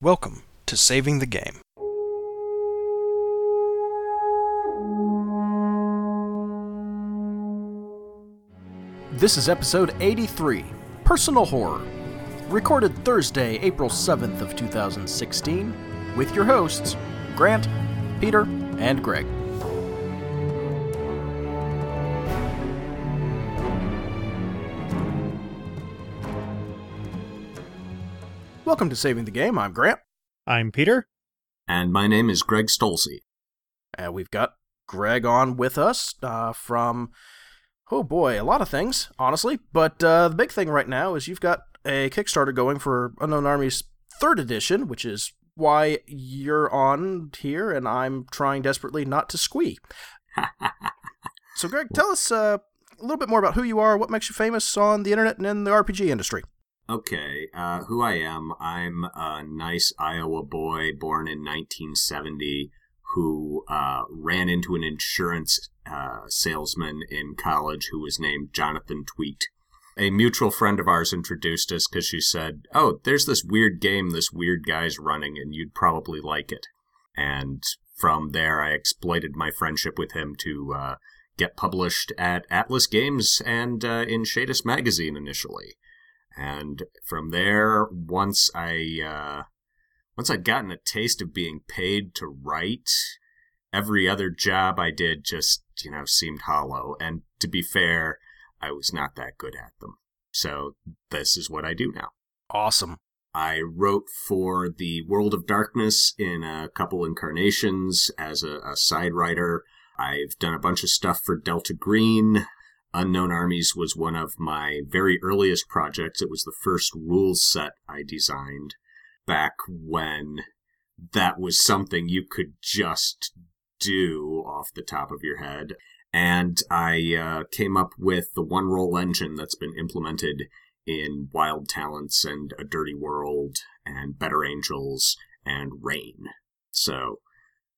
Welcome to Saving the Game. This is episode 83, Personal Horror, recorded Thursday, April 7th of 2016, with your hosts, Grant, Peter, and Greg. Welcome to Saving the Game. I'm Grant. I'm Peter. And my name is Greg Stolze. And we've got Greg on with us uh, from, oh boy, a lot of things, honestly. But uh, the big thing right now is you've got a Kickstarter going for Unknown Armies third edition, which is why you're on here, and I'm trying desperately not to squee. so, Greg, tell us uh, a little bit more about who you are, what makes you famous on the internet and in the RPG industry. Okay, uh, who I am. I'm a nice Iowa boy born in 1970 who uh, ran into an insurance uh, salesman in college who was named Jonathan Tweet. A mutual friend of ours introduced us because she said, Oh, there's this weird game this weird guy's running, and you'd probably like it. And from there, I exploited my friendship with him to uh, get published at Atlas Games and uh, in Shadis Magazine initially. And from there, once I uh, once I'd gotten a taste of being paid to write, every other job I did just you know seemed hollow. And to be fair, I was not that good at them. So this is what I do now. Awesome. I wrote for the World of Darkness in a couple incarnations as a, a side writer. I've done a bunch of stuff for Delta Green, Unknown Armies was one of my very earliest projects. It was the first rules set I designed back when that was something you could just do off the top of your head. And I uh, came up with the one roll engine that's been implemented in Wild Talents and A Dirty World and Better Angels and Reign. So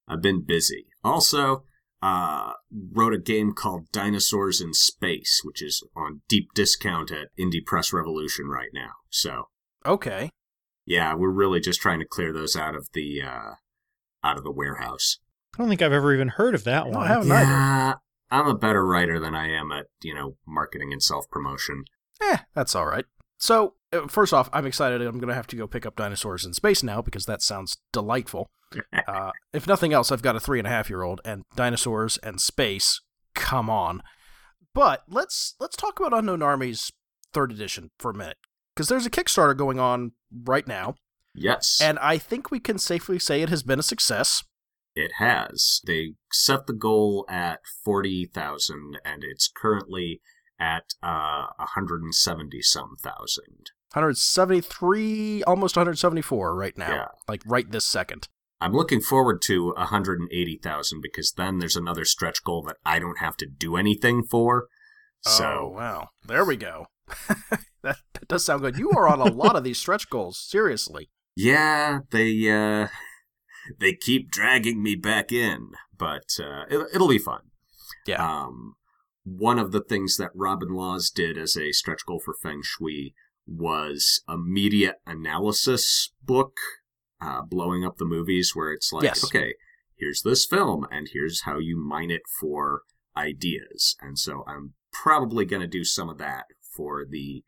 I've been busy. Also, uh, wrote a game called Dinosaurs in Space, which is on deep discount at Indie Press Revolution right now. So okay, yeah, we're really just trying to clear those out of the uh, out of the warehouse. I don't think I've ever even heard of that no, one. I haven't yeah, either. I'm a better writer than I am at you know marketing and self promotion. Eh, that's all right. So, uh, first off, I'm excited. I'm going to have to go pick up Dinosaurs in Space now because that sounds delightful. Uh, if nothing else, I've got a three and a half year old, and dinosaurs and space. Come on. But let's let's talk about Unknown Armies third edition for a minute because there's a Kickstarter going on right now, Yes, and I think we can safely say it has been a success. it has. They set the goal at forty thousand, and it's currently at uh, hundred and seventy some thousand. 173, almost 174 right now, Yeah. like right this second. I'm looking forward to 180,000 because then there's another stretch goal that I don't have to do anything for. oh So, wow, there we go. that, that does sound good. You are on a lot of these stretch goals. Seriously. yeah, they uh they keep dragging me back in, but uh it, it'll be fun. Yeah. Um one of the things that Robin Laws did as a stretch goal for Feng Shui was a media analysis book uh, blowing up the movies where it's like, Yes. okay, here's this film and here's how you mine it for ideas. And so I'm probably going to do some of that for the,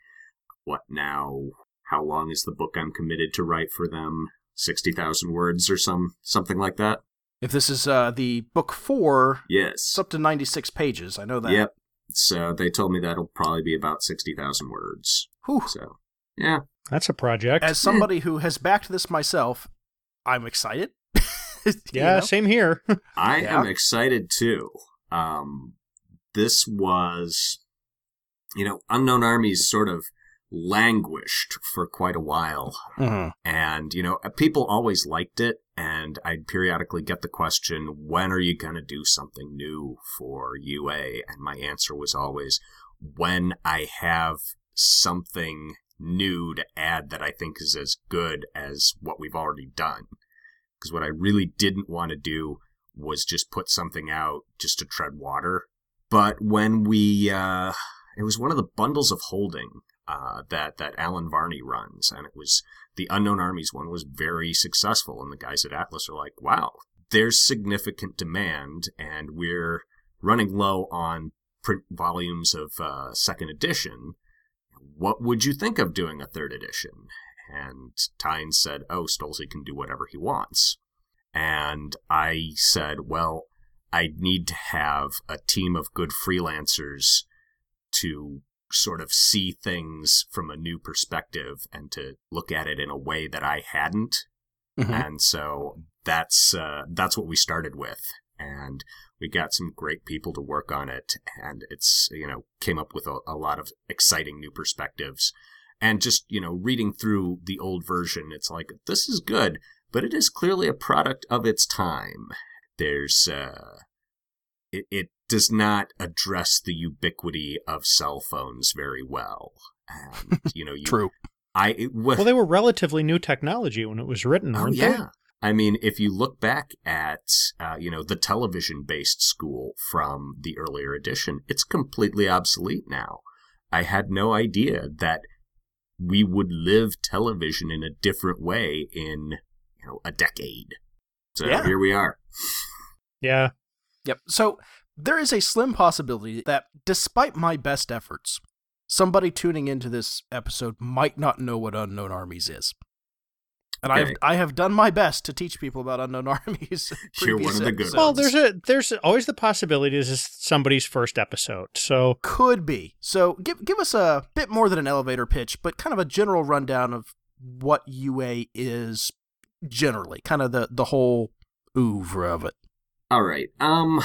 what now, how long is the book I'm committed to write for them? 60,000 words or some, something like that? If this is uh, the book four, Yes. it's up to 96 pages. I know that. Yep. So they told me that'll probably be about 60,000 words. Whew. So, yeah. That's a project. As somebody who has backed this myself, I'm excited. Yeah, know? same here. I Yeah. am excited too. Um, this was, you know, Unknown Armies sort of languished for quite a while. Mhm. And, you know, people always liked it. And I'd periodically get the question, when are you going to do something new for UA? And my answer was always, when I have something new to add that I think is as good as what we've already done. Because what I really didn't want to do was just put something out just to tread water. But when we, uh, it was one of the bundles of holding uh, that that Allen Varney runs, and it was the Unknown Armies one was very successful, and the guys at Atlas are like, wow, there's significant demand, and we're running low on print volumes of uh, second edition. What would you think of doing a third edition? And Tyne said, oh, Stolze can do whatever he wants. And I said, well, I'd need to have a team of good freelancers to sort of see things from a new perspective and to look at it in a way that I hadn't. Mm-hmm. And so that's uh, that's what we started with, and we got some great people to work on it, and it's you know came up with a, a lot of exciting new perspectives. And just you know reading through the old version, it's like this is good, but it is clearly a product of its time. There's uh, it, it does not address the ubiquity of cell phones very well. And, you know, you, True. I it, well, well, they were relatively new technology when it was written, oh, weren't yeah. they? I mean, if you look back at, uh, you know, the television-based school from the earlier edition, it's completely obsolete now. I had no idea that we would live television in a different way in, you know, a decade. So Yeah. here we are. Yeah. Yep. So there is a slim possibility that, despite my best efforts, somebody tuning into this episode might not know what Unknown Armies is. And I've I have done my best to teach people about Unknown Armies. You're one of the good episodes. Well, there's a there's always the possibility this is somebody's first episode. So could be. So give give us a bit more than an elevator pitch, but kind of a general rundown of what UA is generally, kind of the the whole oeuvre of it. All right. Um,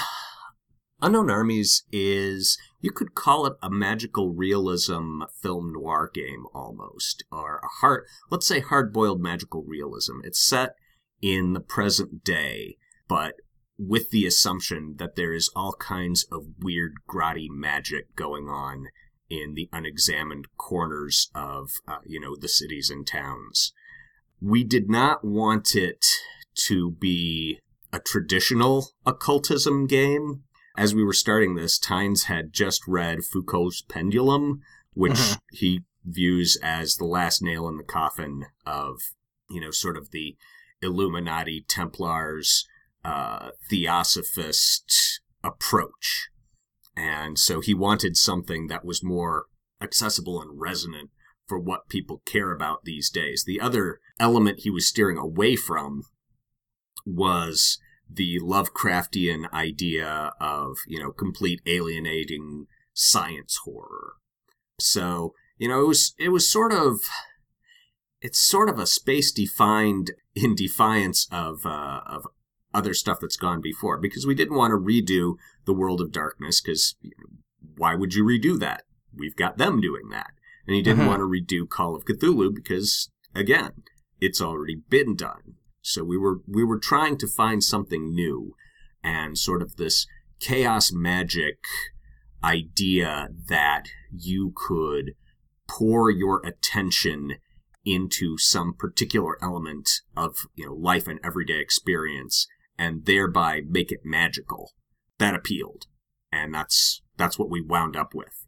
Unknown Armies is you could call it a magical realism film noir game almost, or a hard, let's say hard-boiled magical realism. It's set in the present day, but with the assumption that there is all kinds of weird, grotty magic going on in the unexamined corners of, uh, you know, the cities and towns. We did not want it to be a traditional occultism game. As we were starting this, Tynes had just read Foucault's Pendulum, which Mhm. he views as the last nail in the coffin of, you know, sort of the Illuminati, Templars, uh, Theosophist approach. And so he wanted something that was more accessible and resonant for what people care about these days. The other element he was steering away from was the Lovecraftian idea of, you know, complete alienating science horror. So, you know, it was it was sort of it's sort of a space defined in defiance of uh, of other stuff that's gone before because we didn't want to redo the world of darkness because why would you redo that? We've got them doing that. And he didn't Mhm. want to redo Call of Cthulhu because again, it's already been done. So we were we were trying to find something new and sort of this chaos magic idea that you could pour your attention into some particular element of you know life and everyday experience and thereby make it magical that appealed. And that's that's what we wound up with.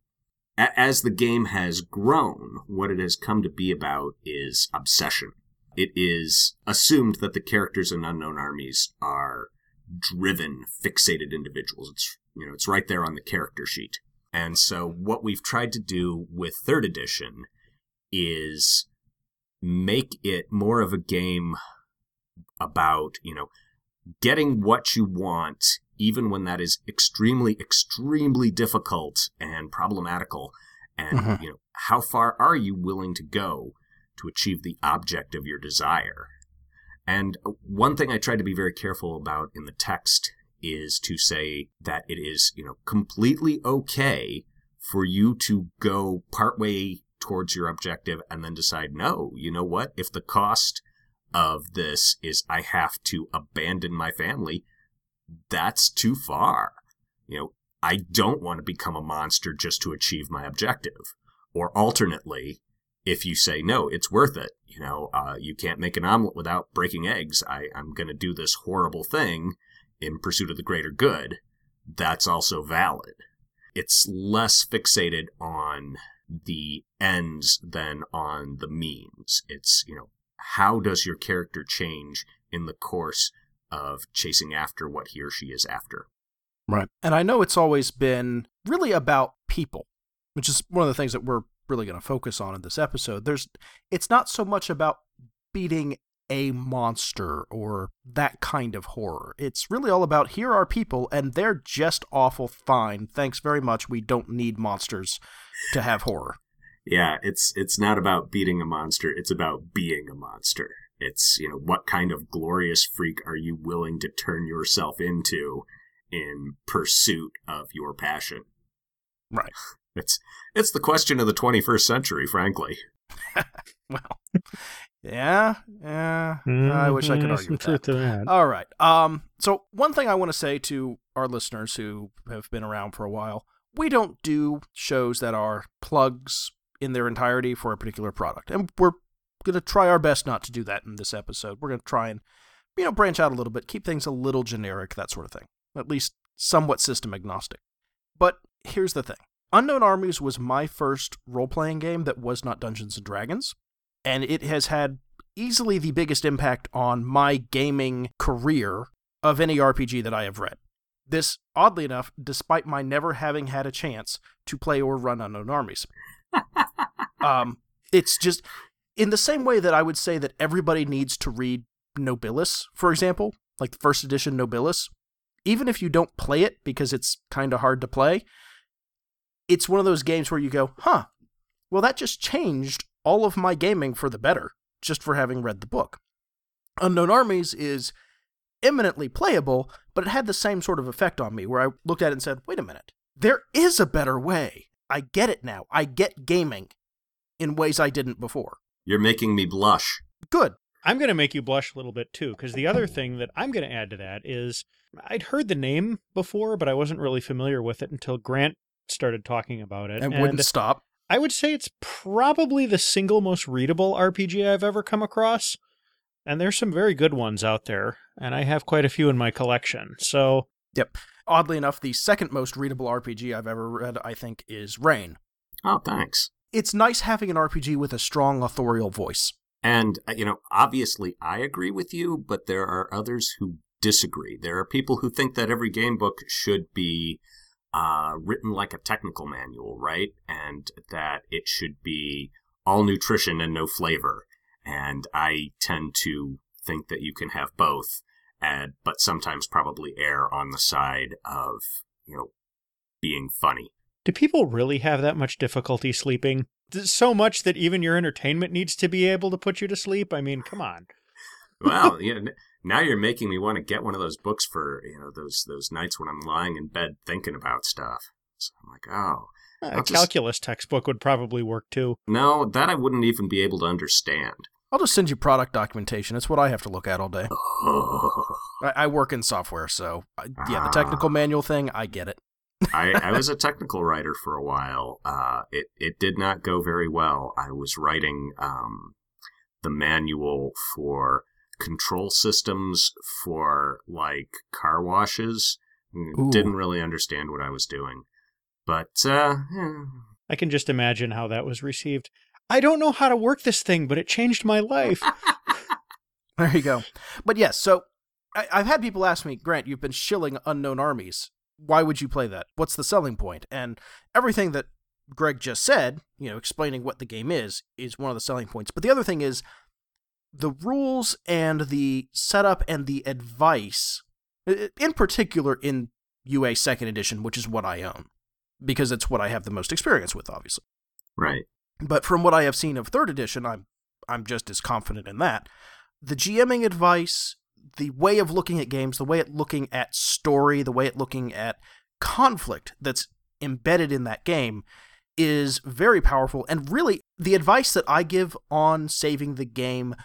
As the game has grown what it has come to be about is obsession it is assumed that the characters in unknown armies are driven fixated individuals it's you know it's right there on the character sheet and so what we've tried to do with third edition is make it more of a game about you know getting what you want even when that is extremely extremely difficult and problematical and Mhm. you know how far are you willing to go to achieve the object of your desire. And one thing i try to be very careful about in the text is to say that it is you know completely okay for you to go partway towards your objective and then decide no you know what? If the cost of this is i have to abandon my family that's too far. You know i don't want to become a monster just to achieve my objective. Or alternately if you say no it's worth it you know uh, you can't make an omelet without breaking eggs I, i'm going to do this horrible thing in pursuit of the greater good that's also valid it's less fixated on the ends than on the means. It's, you know, how does your character change in the course of chasing after what he or she is after. Right. And I know it's always been really about people, which is one of the things that we're really going to focus on in this episode. There's it's not so much about beating a monster or that kind of horror. It's really all about here are people and they're just awful fine. Thanks very much. We don't need monsters to have horror. Yeah, it's it's not about beating a monster, it's about being a monster. It's, you know, what kind of glorious freak are you willing to turn yourself into in pursuit of your passion? Right. It's it's the question of the 21st century, frankly. well, yeah, yeah. Mm, I wish I could argue with that. that. All right. Um. So one thing I want to say to our listeners who have been around for a while, we don't do shows that are plugs in their entirety for a particular product, and we're going to try our best not to do that in this episode. We're going to try and you know branch out a little bit, keep things a little generic, that sort of thing. At least somewhat system agnostic. But here's the thing. Unknown Armies was my first role-playing game that was not Dungeons and Dragons, and it has had easily the biggest impact on my gaming career of any RPG that I have read. This, oddly enough, despite my never having had a chance to play or run Unknown Armies. um, it's just in the same way that I would say that everybody needs to read Nobilis, for example, like the first edition Nobilis, even if you don't play it because it's kind of hard to play, it's one of those games where you go, huh, well, that just changed all of my gaming for the better just for having read the book. Unknown Armies is eminently playable, but it had the same sort of effect on me where I looked at it and said, wait a minute, there is a better way. I get it now. I get gaming in ways I didn't before. You're making me blush. Good. I'm going to make you blush a little bit too, because the other thing that I'm going to add to that is I'd heard the name before, but I wasn't really familiar with it until Grant started talking about it. And, and wouldn't stop. I would say it's probably the single most readable RPG I've ever come across. And there's some very good ones out there, and I have quite a few in my collection. So, yep. Oddly enough, the second most readable RPG I've ever read, I think, is Reign. Oh, thanks it's nice having an RPG with a strong authorial voice. And, uh, you know, obviously I agree with you, but there are others who disagree. There are people who think that every game book should be uh, written like a technical manual, right? And that it should be all nutrition and no flavor. And I tend to think that you can have both, and, but sometimes probably err on the side of, you know, being funny. Do people really have that much difficulty sleeping? So much that even your entertainment needs to be able to put you to sleep? I mean, come on. well, you know, now you're making me want to get one of those books for, you know, those those nights when I'm lying in bed thinking about stuff. So I'm like, oh. A calculus just... textbook would probably work too. No, that I wouldn't even be able to understand. I'll just send you product documentation. It's what I have to look at all day. I, I, work in software, so I, yeah, the technical ah. manual thing, I get it. I, I, was a technical writer for a while. Uh, it it did not go very well. I was writing um, the manual for control systems for like car washes. Ooh. Didn't really understand what I was doing, but uh, yeah. I can just imagine how that was received. I don't know how to work this thing, but it changed my life. there you go. But yes, so I, have had people ask me, Grant, you've been shilling unknown armies why would you play that? What's the selling point? And everything that Greg just said, you know, explaining what the game is, is one of the selling points. But the other thing is the rules and the setup and the advice, in particular in UA second edition, which is what I own, because it's what I have the most experience with, obviously. Right. But from what I have seen of third edition, I'm I'm just as confident in that. The GMing advice the way of looking at games, the way of looking at story, the way of looking at conflict that's embedded in that game is very powerful. And really, the advice that I give on saving the game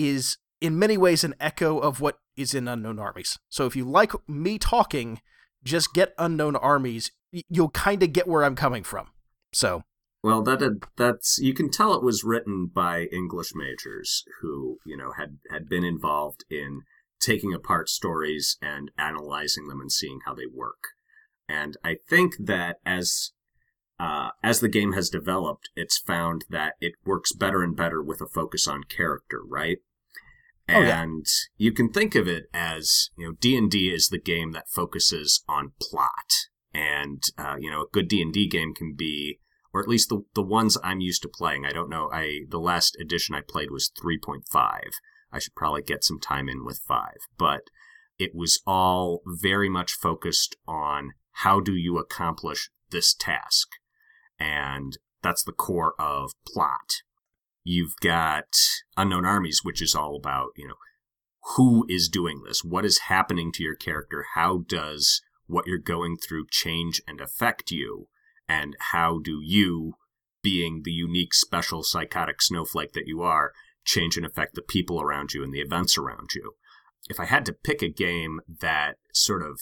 is in many ways an echo of what is in Unknown Armies. So if you like me talking, just get Unknown Armies. You'll kind of get where I'm coming from. So. Well, that that's you can tell it was written by English majors who you know had had been involved in taking apart stories and analyzing them and seeing how they work. And I think that as uh, as the game has developed, it's found that it works better and better with a focus on character, right? Oh, yeah. And you can think of it as, you know, D&D is the game that focuses on plot. And, uh, you know, a good D&D game can be, or at least the, the ones I'm used to playing. I don't know. I, the last edition I played was 3.5. I should probably get some time in with five, but it was all very much focused on how do you accomplish this task? And that's the core of plot. You've got Unknown Armies, which is all about, you know, who is doing this? What is happening to your character? How does what you're going through change and affect you? And how do you, being the unique, special, psychotic snowflake that you are, change and affect the people around you and the events around you? If I had to pick a game that sort of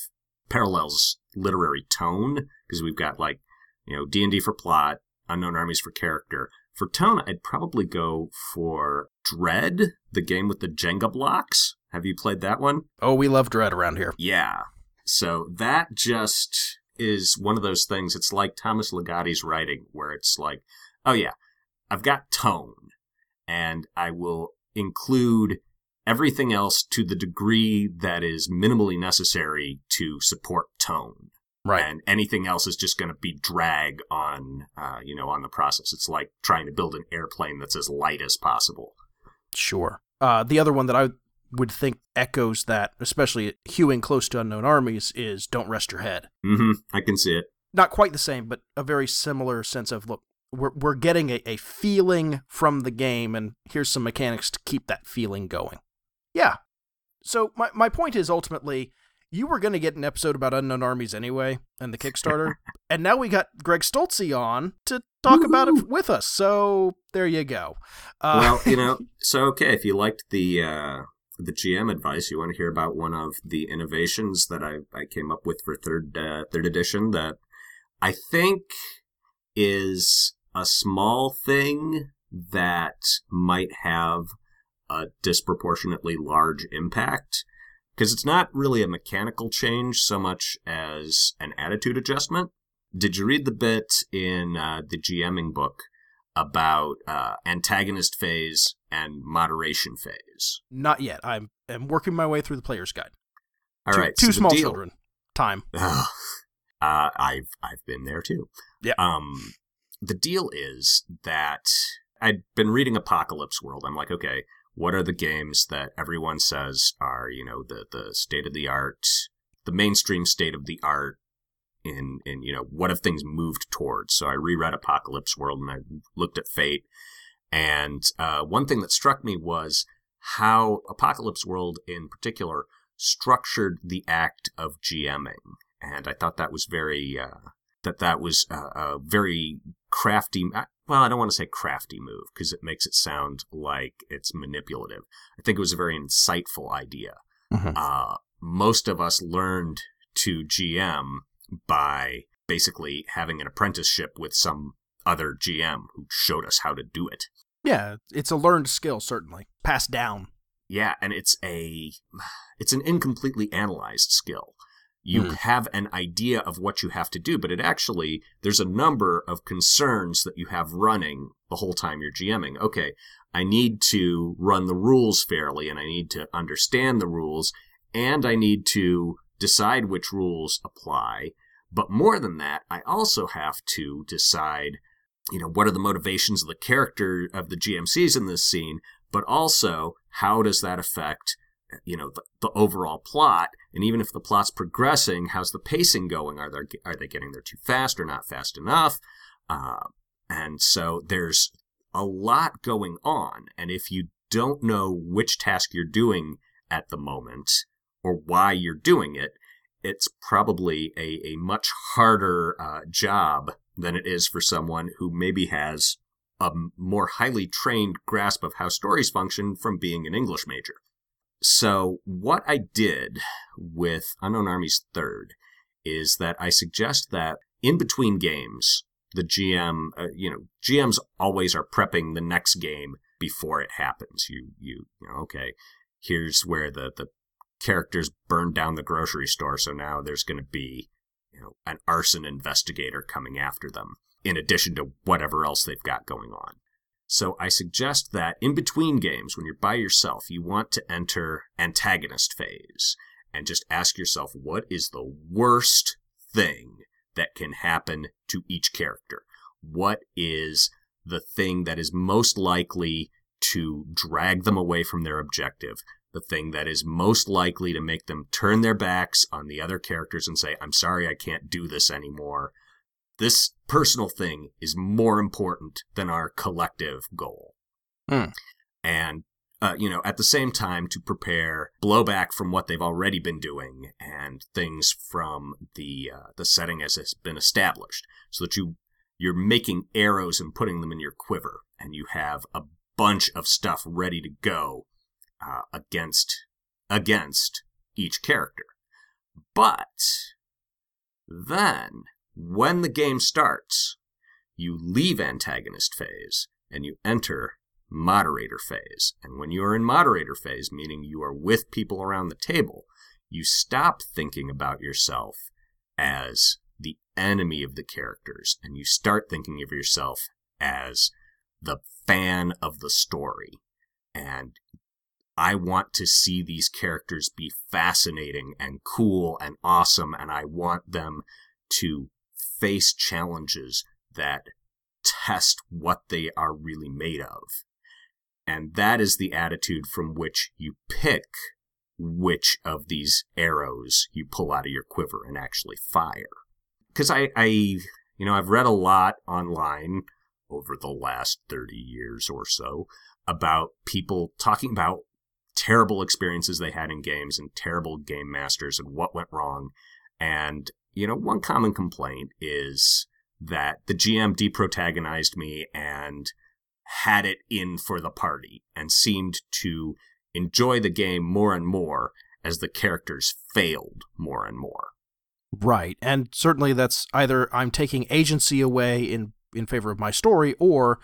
parallels literary tone, because we've got like, you know, D&D for plot, Unknown Armies for character, for tone, I'd probably go for Dread, the game with the Jenga blocks. Have you played that one? Oh, we love Dread around here. Yeah. So that just is one of those things. It's like Thomas Ligotti's writing, where it's like, oh yeah, I've got tone, and I will include everything else to the degree that is minimally necessary to support tone. Right. And anything else is just going to be drag on, uh, you know, on the process. It's like trying to build an airplane that's as light as possible. Sure. Uh, the other one that I would think echoes that, especially hewing close to unknown armies, is "Don't Rest Your Head." Mm-hmm. I can see it. Not quite the same, but a very similar sense of look. We're we're getting a, a feeling from the game, and here's some mechanics to keep that feeling going. Yeah. So my my point is ultimately you were going to get an episode about unknown armies anyway and the Kickstarter, and now we got Greg Stolze on to talk about it with us. So there you go. Uh, well, you know, so okay, if you liked the uh, the GM advice, you want to hear about one of the innovations that I, I came up with for third uh, third edition that I think is a small thing that might have a disproportionately large impact because it's not really a mechanical change so much as an attitude adjustment. Did you read the bit in uh, the GMing book about uh, antagonist phase and moderation phase? Not yet. I'm am working my way through the player's guide. All two, right, two so small deal- children. Time. Uh, I've I've been there too. Yeah. Um, the deal is that I'd been reading Apocalypse World. I'm like, okay, what are the games that everyone says are you know the the state of the art, the mainstream state of the art in in you know what have things moved towards? So I reread Apocalypse World and I looked at Fate, and uh, one thing that struck me was how Apocalypse World in particular structured the act of GMing, and I thought that was very uh, that that was a, a very crafty. Well, I don't want to say crafty move because it makes it sound like it's manipulative. I think it was a very insightful idea. Mhm. Uh, most of us learned to GM by basically having an apprenticeship with some other GM who showed us how to do it. Yeah, it's a learned skill, certainly passed down. Yeah, and it's a it's an incompletely analyzed skill. You Hmm. have an idea of what you have to do, but it actually there's a number of concerns that you have running the whole time you're GMing. Okay, I need to run the rules fairly and I need to understand the rules and I need to decide which rules apply. But more than that, I also have to decide, you know, what are the motivations of the character of the GMCs in this scene, but also how does that affect you know the, the overall plot and even if the plot's progressing how's the pacing going? Are they are they getting there too fast or not fast enough? Uh, and so there's a lot going on. And if you don't know which task you're doing at the moment or why you're doing it it's probably a, a much harder uh, job than it is for someone who maybe has a more highly trained grasp of how stories function from being an English major. So, what I did with Unknown Armies Third is that I suggest that in between games, the GM, uh, you know, GMs always are prepping the next game before it happens. You, you, you know, okay, here's where the, the characters burned down the grocery store, so now there's going to be, you know, an arson investigator coming after them. in addition to whatever else they've got going on. So I suggest that in between games, when you're by yourself, you want to enter antagonist phase and just ask yourself, what is the worst thing that can happen to each character? What is the thing that is most likely to drag them away from their objective? The thing that is most likely to make them turn their backs on the other characters and say, I'm sorry, I can't do this anymore this personal thing is more important than our collective goal. Hmm. And, uh, you know, at the same time to prepare blowback from what they've already been doing and things from the, uh, the setting as it's been established so that you, you're making arrows and putting them in your quiver and you have a bunch of stuff ready to go, uh, against, against each character. But then when the game starts, you leave antagonist phase and you enter moderator phase. And when you are in moderator phase, meaning you are with people around the table, you stop thinking about yourself as the enemy of the characters and you start thinking of yourself as the fan of the story. And I want to see these characters be fascinating and cool and awesome, and I want them to face challenges that test what they are really made of. And that is the attitude from which you pick which of these arrows you pull out of your quiver and actually fire. Because I, I, you know, I've read a lot online over the last 30 years or so about people talking about terrible experiences they had in games and terrible game masters and what went wrong. And you know, one common complaint is that the GM deprotagonized me and had it in for the party and seemed to enjoy the game more and more as the characters failed more and more. Right. And certainly that's either I'm taking agency away in in favor of my story or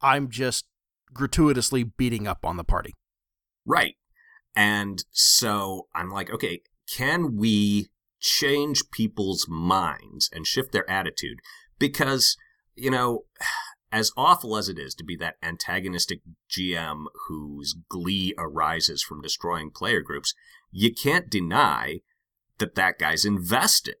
I'm just gratuitously beating up on the party. Right. And so I'm like, okay, can we change people's minds and shift their attitude because, you know, as awful as it is to be that antagonistic GM whose glee arises from destroying player groups, you can't deny that that guy's invested.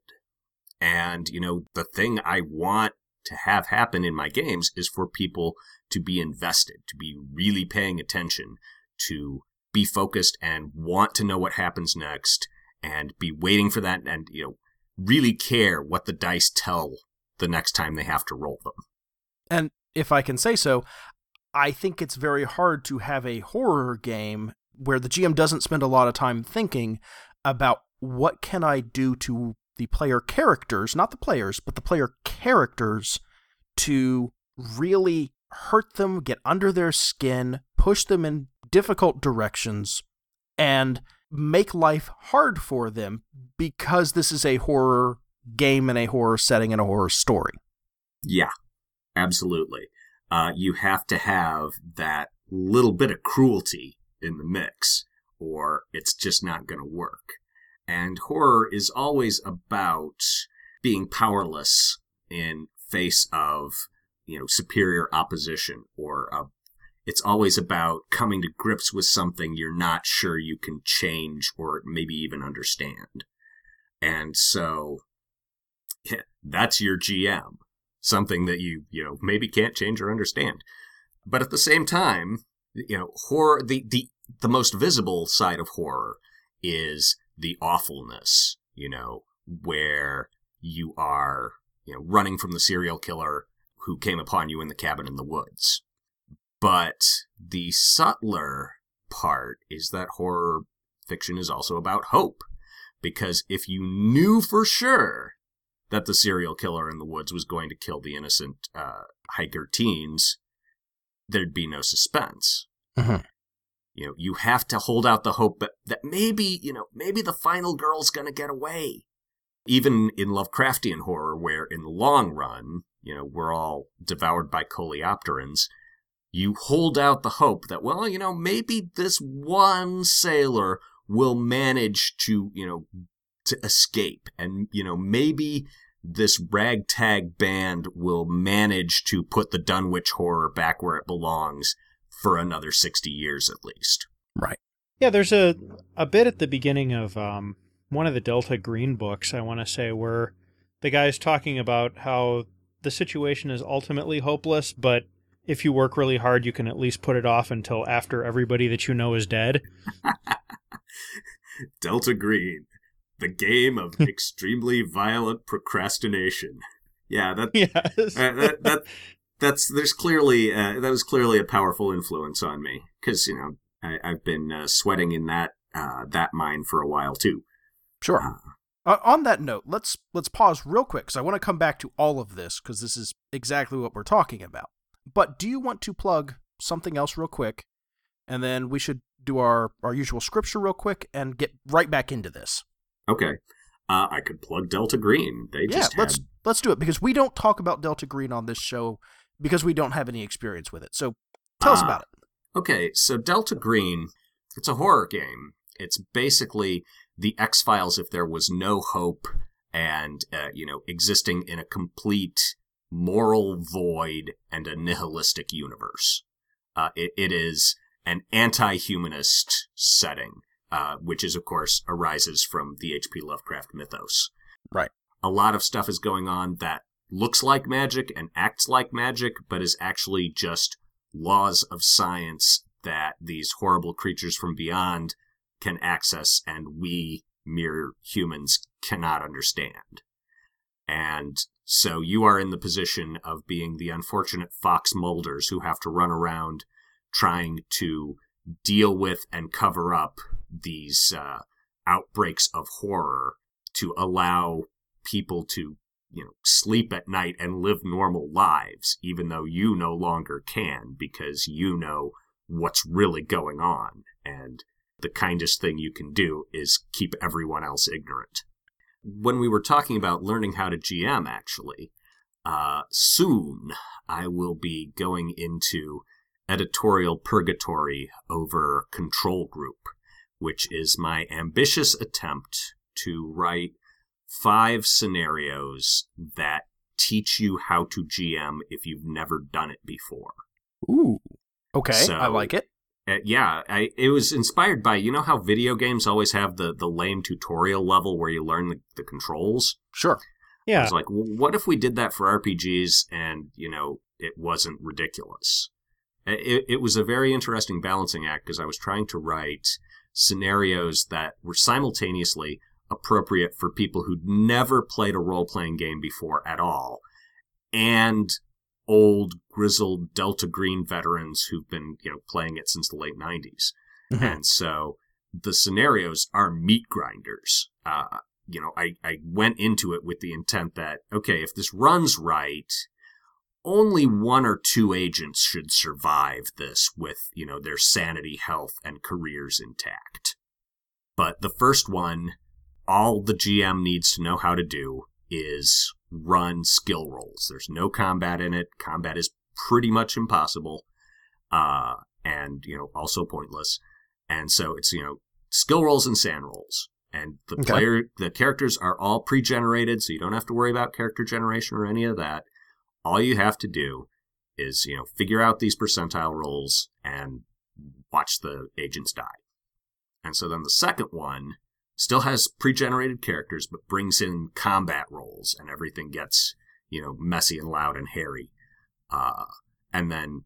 And, you know, the thing I want to have happen in my games is for people to be invested, to be really paying attention, to be focused and want to know what happens next and be waiting for that and, you know, really care what the dice tell the next time they have to roll them. And if I can say so, I think it's very hard to have a horror game where the GM doesn't spend a lot of time thinking about what can I do to the player characters, not the players, but the player characters to really hurt them, get under their skin, push them in difficult directions, and make life hard for them because this is a horror game and a horror setting and a horror story. Yeah, absolutely. Uh, you have to have that little bit of cruelty in the mix, or it's just not going to work. And horror is always about being powerless in face of, you know, superior opposition or a it's always about coming to grips with something you're not sure you can change or maybe even understand. And so yeah, that's your GM, something that you, you know, maybe can't change or understand. But at the same time, you know, horror, the, the, the most visible side of horror is the awfulness, you know, where you are, you know, running from the serial killer who came upon you in the cabin in the woods but the subtler part is that horror fiction is also about hope. Because if you knew for sure that the serial killer in the woods was going to kill the innocent uh, hiker teens, there'd be no suspense. Mm-hmm. You know, you have to hold out the hope that, that maybe, you know, maybe the final girl's going to get away. Even in Lovecraftian horror, where in the long run, you know, we're all devoured by coleopterans, you hold out the hope that, well, you know, maybe this one sailor will manage to, you know, to escape. And, you know, maybe this ragtag band will manage to put the Dunwich horror back where it belongs for another 60 years at least. Right. Yeah, there's a a bit at the beginning of um, one of the Delta Green books, I want to say, where the guy's talking about how the situation is ultimately hopeless, but if you work really hard, you can at least put it off until after everybody that you know is dead. Delta Green, the game of extremely violent procrastination. Yeah, that, Yes. uh, that, that that's there's clearly uh, that was clearly a powerful influence on me because you know I, I've been uh, sweating in that uh, that mine for a while too. Sure. Uh, Uh, on that note, let's let's pause real quick because I want to come back to all of this because this is exactly what we're talking about. But do you want to plug something else real quick, and then we should do our our usual scripture real quick and get right back into this? okay, uh, I could plug Delta Green. They yeah, just let's had let's do it because we don't talk about Delta Green on this show because we don't have any experience with it. So tell us Ah. about it. Okay, so Delta Green, it's a horror game. It's basically the X Files if there was no hope and, uh, you know, existing in a complete moral void and a nihilistic universe. Uh, it, it is an anti humanist setting, uh, which is, of course, arises from the H.P. Lovecraft mythos. Right. A lot of stuff is going on that looks like magic and acts like magic, but is actually just laws of science that these horrible creatures from beyond can access and we mere humans cannot understand. And so you are in the position of being the unfortunate Fox Mulders who have to run around trying to deal with and cover up these uh, outbreaks of horror to allow people to you know sleep at night and live normal lives even though you no longer can because you know what's really going on. And the kindest thing you can do is keep everyone else ignorant when we were talking about learning how to gm actually uh, soon i will be going into editorial purgatory over control group which is my ambitious attempt to write five scenarios that teach you how to GM if you've never done it before. Ooh. Okay, I like it. Uh, yeah, I, it was inspired by you know how video games always have the the lame tutorial level where you learn the, the controls. Sure. Yeah. was like, well, what if we did that for RPGs and you know it wasn't ridiculous? It, it was a very interesting balancing act because I was trying to write scenarios that were simultaneously appropriate for people who'd never played a role playing game before at all, and old grizzled Delta Green veterans who've been you know playing it since the late '90s. Mhm. And so the scenarios are meat grinders. Uh, you know, I, I went into it with the intent that, okay, if this runs right, only one or two agents should survive this with, you know, their sanity, health, and careers intact. But the first one, all the GM needs to know how to do is run skill rolls. There's no combat in it. Combat is pretty much impossible. Uh, and, you know, also pointless. And so it's, you know, skill rolls and SAN rolls. And the Okay. player, the characters are all pre generated, so you don't have to worry about character generation or any of that. All you have to do is, you know, figure out these percentile rolls and watch the agents die. And so then the second one still has pre-generated characters, but brings in combat rolls, and everything gets you know messy and loud and hairy. Uh, and then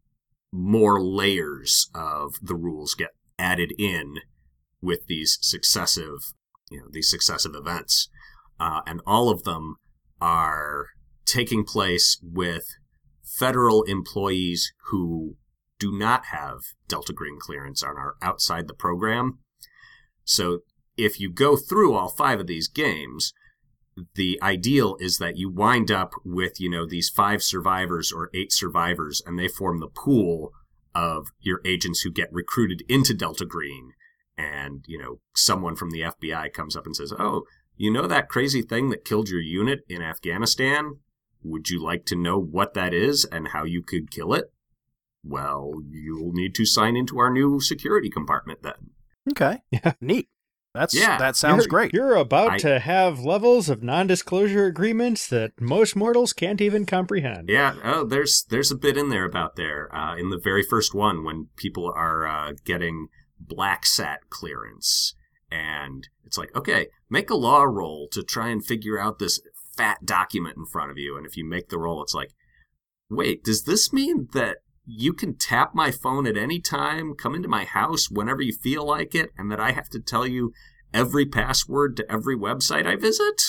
more layers of the rules get added in with these successive you know these successive events, uh, and all of them are taking place with federal employees who do not have Delta Green clearance and are outside the program. So if you go through all five of these games, the ideal is that you wind up with, you know, these five survivors or eight survivors, and they form the pool of your agents who get recruited into Delta Green. And, you know, someone from the FBI comes up and says, Oh, you know that crazy thing that killed your unit in Afghanistan? Would you like to know what that is and how you could kill it? Well, you'll need to sign into our new security compartment then. Okay. Yeah. Neat. That's Yeah. that sounds You're- great. You're about I- to have levels of non-disclosure agreements that most mortals can't even comprehend. Yeah. Oh, there's there's a bit in there about there uh, in the very first one when people are uh, getting black sat clearance, and it's like, okay, make a law roll to try and figure out this fat document in front of you, and if you make the roll, it's like, wait, does this mean that you can tap my phone at any time, come into my house whenever you feel like it, and that I have to tell you every password to every website I visit?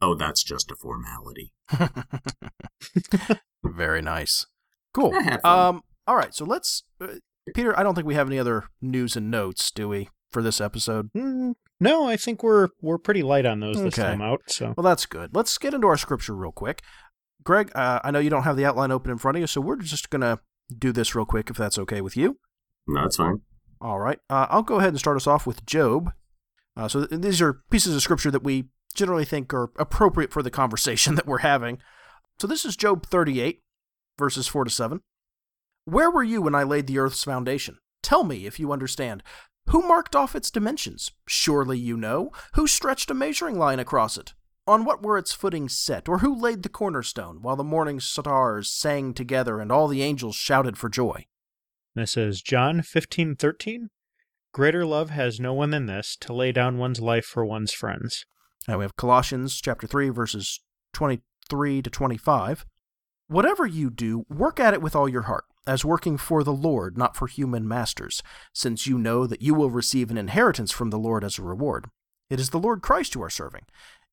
Oh, that's just a formality. Very nice. Cool. I had fun. Um. All right. So let's, uh, Peter. I don't think we have any other news and notes, do we, for this episode? Mm, no, I think we're we're pretty light on those this time out. So Well, that's good. Let's get into our scripture real quick. Greg, uh, I know you don't have the outline open in front of you, so we're just gonna do this real quick, if that's okay with you. No, that's fine. All right. Uh, I'll go ahead and start us off with Job. Uh, so th- these are pieces of scripture that we generally think are appropriate for the conversation that we're having. So this is Job 38, verses 4 to 7. Where were you when I laid the earth's foundation? Tell me if you understand. Who marked off its dimensions? Surely you know. Who stretched a measuring line across it? On what were its footings set? Or who laid the cornerstone while the morning stars sang together and all the angels shouted for joy? this is John fifteen thirteen. Greater love has no one than this to lay down one's life for one's friends. And we have Colossians chapter 3 verses 23 to 25. Whatever you do, work at it with all your heart, as working for the Lord, not for human masters, since you know that you will receive an inheritance from the Lord as a reward. It is the Lord Christ you are serving.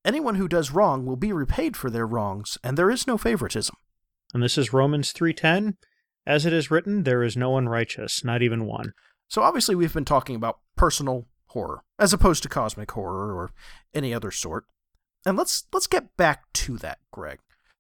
Anyone who does wrong will be repaid for their wrongs, and there is no favoritism. And this is Romans three ten. As it is written, there is no one righteous, not even one. So obviously we've been talking about personal horror as opposed to cosmic horror or any other sort. And let's let's get back to that, Greg.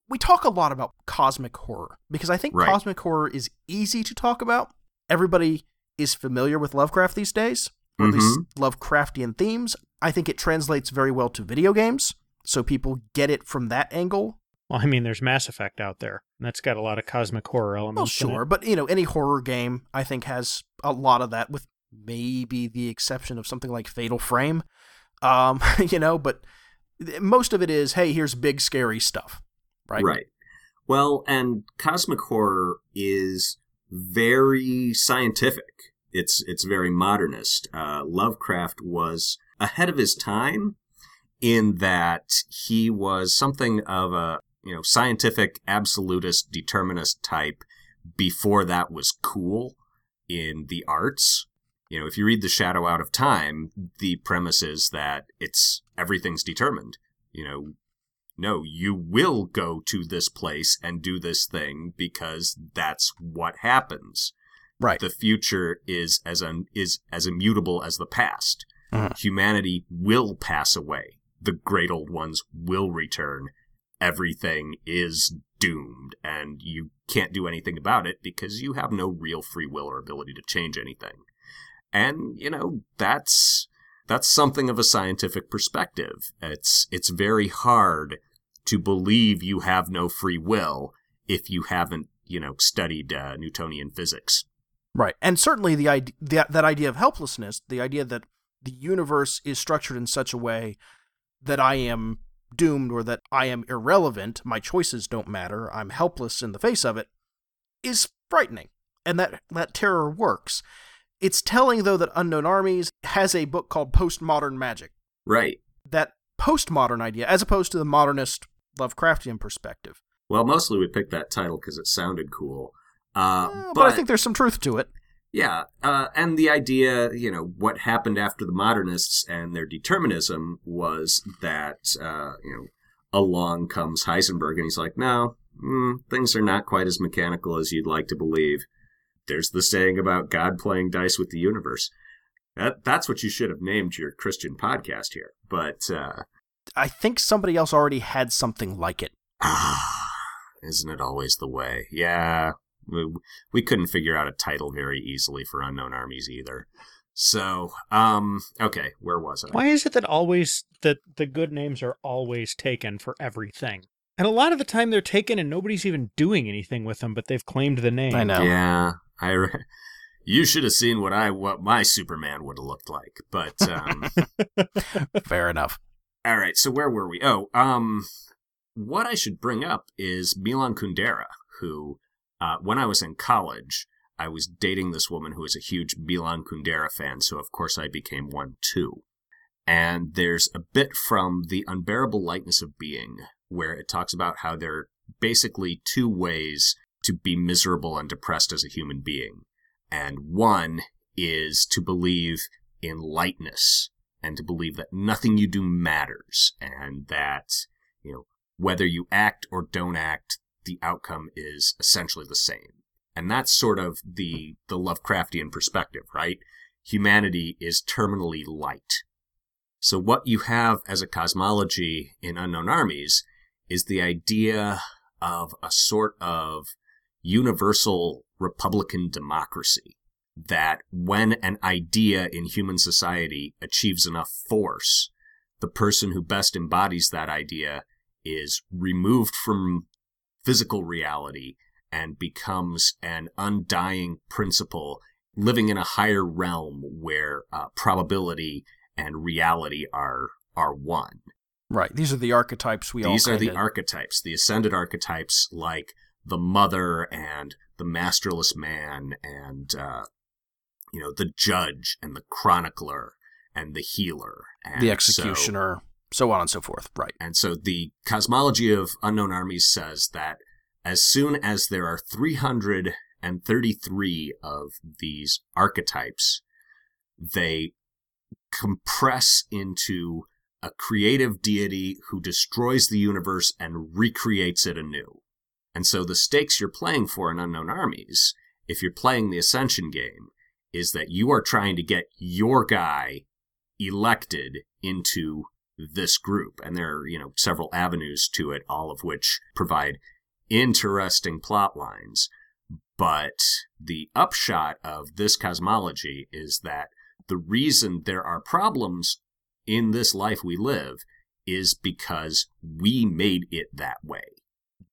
We talk a lot about cosmic horror because I think Right. cosmic horror is easy to talk about. Everybody is familiar with Lovecraft these days, or at least mm-hmm. Lovecraftian themes. I think it translates very well to video games, so people get it from that angle. Well, I mean, there's Mass Effect out there, and that's got a lot of cosmic horror Well, elements. in it. sure, but you know, any horror game I think has a lot of that, with maybe the exception of something like Fatal Frame. Um, you know, but most of it is, hey, here's big scary stuff, right? Right. Well, and cosmic horror is very scientific. It's it's very modernist. Uh, Lovecraft was ahead of his time in that he was something of a you know scientific absolutist determinist type before that was cool in the arts. You know, if you read The Shadow Out of Time, the premise is that it's everything's determined. You know, no, you will go to this place and do this thing because that's what happens. Right. The future is as un- is as immutable as the past. Mhm. Humanity will pass away. The great old ones will return. Everything is doomed, and you can't do anything about it because you have no real free will or ability to change anything. And you know that's that's something of a scientific perspective. It's it's very hard to believe you have no free will if you haven't, you know, studied uh, Newtonian physics. Right. And certainly the idea that, that idea of helplessness, the idea that the universe is structured in such a way that I am doomed or that I am irrelevant, my choices don't matter, I'm helpless in the face of it, is frightening. And that that terror works. It's telling though that Unknown Armies has a book called Postmodern Magic. Right. That postmodern idea as opposed to the modernist Lovecraftian perspective. Well, mostly we picked that title because it sounded cool. Uh, Eh, but, but I think there's some truth to it. Yeah, uh, and the idea, you know, what happened after the modernists and their determinism was that, uh, you know, along comes Heisenberg and he's like, no, mm, things are not quite as mechanical as you'd like to believe. There's the saying about God playing dice with the universe. That, that's what you should have named your Christian podcast here. But, uh, I think somebody else already had something like it. Ah, isn't it always the way? Yeah, we, we couldn't figure out a title very easily for Unknown Armies either. So, um, okay, where was it? Why is it that always that the good names are always taken for everything? And a lot of the time they're taken and nobody's even doing anything with them, but they've claimed the name. I know. Yeah, I. Re- you should have seen what I what my Superman would have looked like. But um, fair enough. All right, so where were we? Oh, um, what I should bring up is Milan Kundera, who, uh, when I was in college, I was dating this woman who was a huge Milan Kundera fan, so of course I became one too. And there's a bit from The Unbearable Lightness of Being where it talks about how there are basically two ways to be miserable and depressed as a human being. And one is to believe in lightness and to believe that nothing you do matters and that, you know, whether you act or don't act, the outcome is essentially the same. And that's sort of the, the Lovecraftian perspective, right? Humanity is terminally light. So what you have as a cosmology in Unknown Armies is the idea of a sort of universal republican democracy that when an idea in human society achieves enough force, the person who best embodies that idea is removed from physical reality and becomes an undying principle living in a higher realm where uh, probability and reality are are one. Right. These are the archetypes we These are the archetypes, the ascended archetypes like the mother and the masterless man and uh, you know the judge and the chronicler and the healer and the so- executioner, so, on and so forth. Right. and so the cosmology of unknown armies says that as soon as there are 333 of these archetypes, they compress into a creative deity who destroys the universe and recreates it anew. And so the stakes you're playing for in Unknown Armies, if you're playing the Ascension game, is that you are trying to get your guy elected into this group. And there are, you know, several avenues to it, all of which provide interesting plot lines. But the upshot of this cosmology is that the reason there are problems in this life we live is because we made it that way.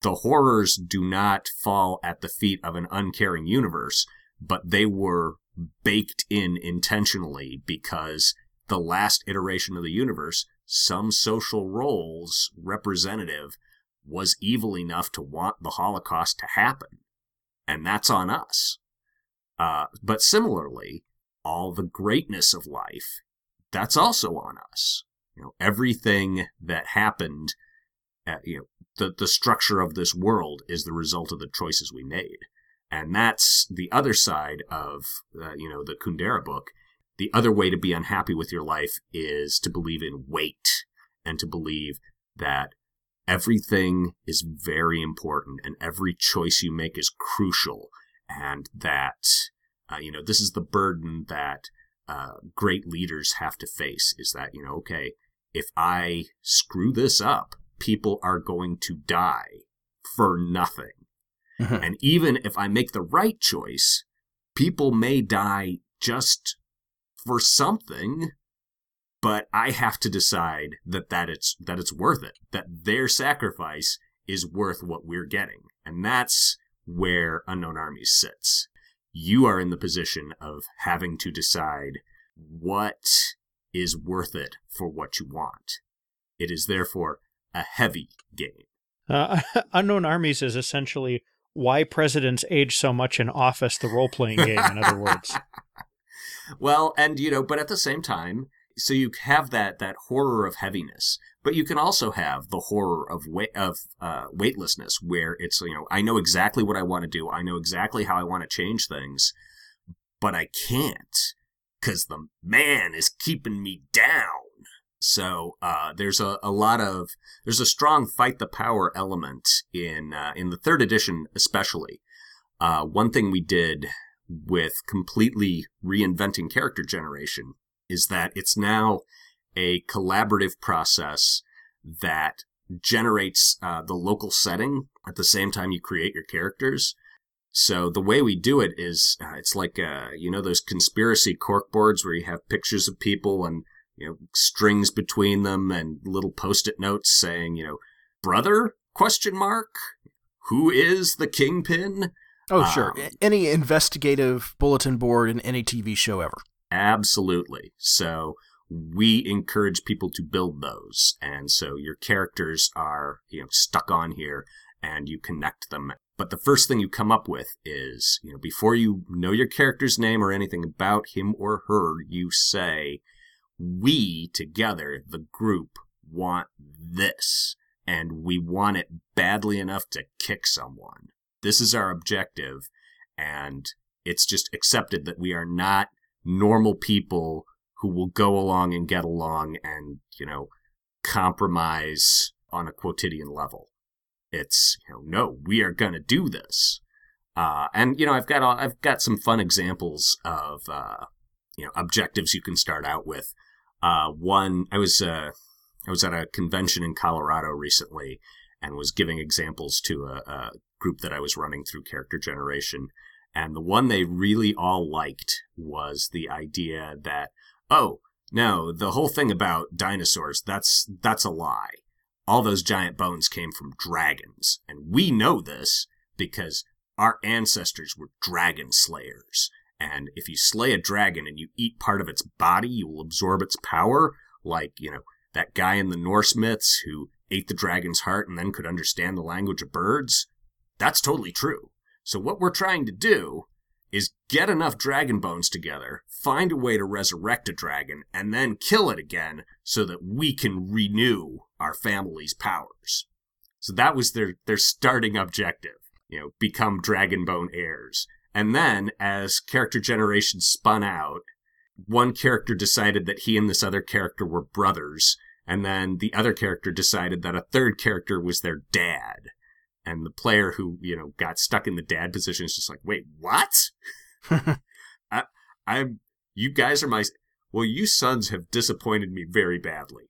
The horrors do not fall at the feet of an uncaring universe, but they were baked in intentionally because the last iteration of the universe, some social roles representative was evil enough to want the Holocaust to happen. And that's on us. Uh, but similarly, all the greatness of life, that's also on us. You know, everything that happened, uh, you know, the, the structure of this world is the result of the choices we made. And that's the other side of, uh, you know, the Kundera book. The other way to be unhappy with your life is to believe in weight and to believe that everything is very important and every choice you make is crucial and that, uh, you know, this is the burden that uh, great leaders have to face is that, you know, okay, if I screw this up, people are going to die for nothing. Mhm. And even if I make the right choice, people may die just for something, but I have to decide that, that it's that it's worth it, that their sacrifice is worth what we're getting. And that's where Unknown Armies sits. You are in the position of having to decide what is worth it for what you want. It is therefore a heavy game. Uh, Unknown Armies is essentially why presidents age so much in office, the role playing game, in other words. well, and you know, but at the same time, so you have that that horror of heaviness, but you can also have the horror of weight of uh, weightlessness, where it's you know I know exactly what I want to do, I know exactly how I want to change things, but I can't because the man is keeping me down. So uh, there's a, a lot of there's a strong fight the power element in uh, in the third edition especially. Uh, one thing we did with completely reinventing character generation is that it's now a collaborative process that generates uh, the local setting at the same time you create your characters. So the way we do it is uh, it's like uh, you know those conspiracy cork boards where you have pictures of people and you know strings between them and little post-it notes saying you know brother? question mark? Who is the kingpin Oh, sure. Um, Any investigative bulletin board in any TV show ever. Absolutely. So we encourage people to build those. And so your characters are, you know, stuck on here and you connect them. But the first thing you come up with is, you know, before you know your character's name or anything about him or her, you say, we together, the group, want this. And we want it badly enough to kick someone. This is our objective. And it's just accepted that we are not normal people who will go along and get along and, you know, compromise on a quotidian level. It's, you know, no, we are going to do this. Uh, and, you know, I've got, all, I've got some fun examples of, uh, you know, objectives you can start out with. Uh, one, I was, uh, I was at a convention in Colorado recently and was giving examples to a, a group that I was running through character generation. And the one they really all liked was the idea that, oh, no, the whole thing about dinosaurs, that's, that's a lie. All those giant bones came from dragons. And we know this because our ancestors were dragon slayers. And if you slay a dragon and you eat part of its body, you will absorb its power, like, you know, that guy in the Norse myths who ate the dragon's heart and then could understand the language of birds. That's totally true. So what we're trying to do is get enough dragon bones together, find a way to resurrect a dragon, and then kill it again so that we can renew our family's powers. So that was their, their starting objective, you know, become dragon bone heirs. And then as character generation spun out, one character decided that he and this other character were brothers, and then the other character decided that a third character was their dad and the player who you know got stuck in the dad position is just like wait what I, i'm you guys are my well you sons have disappointed me very badly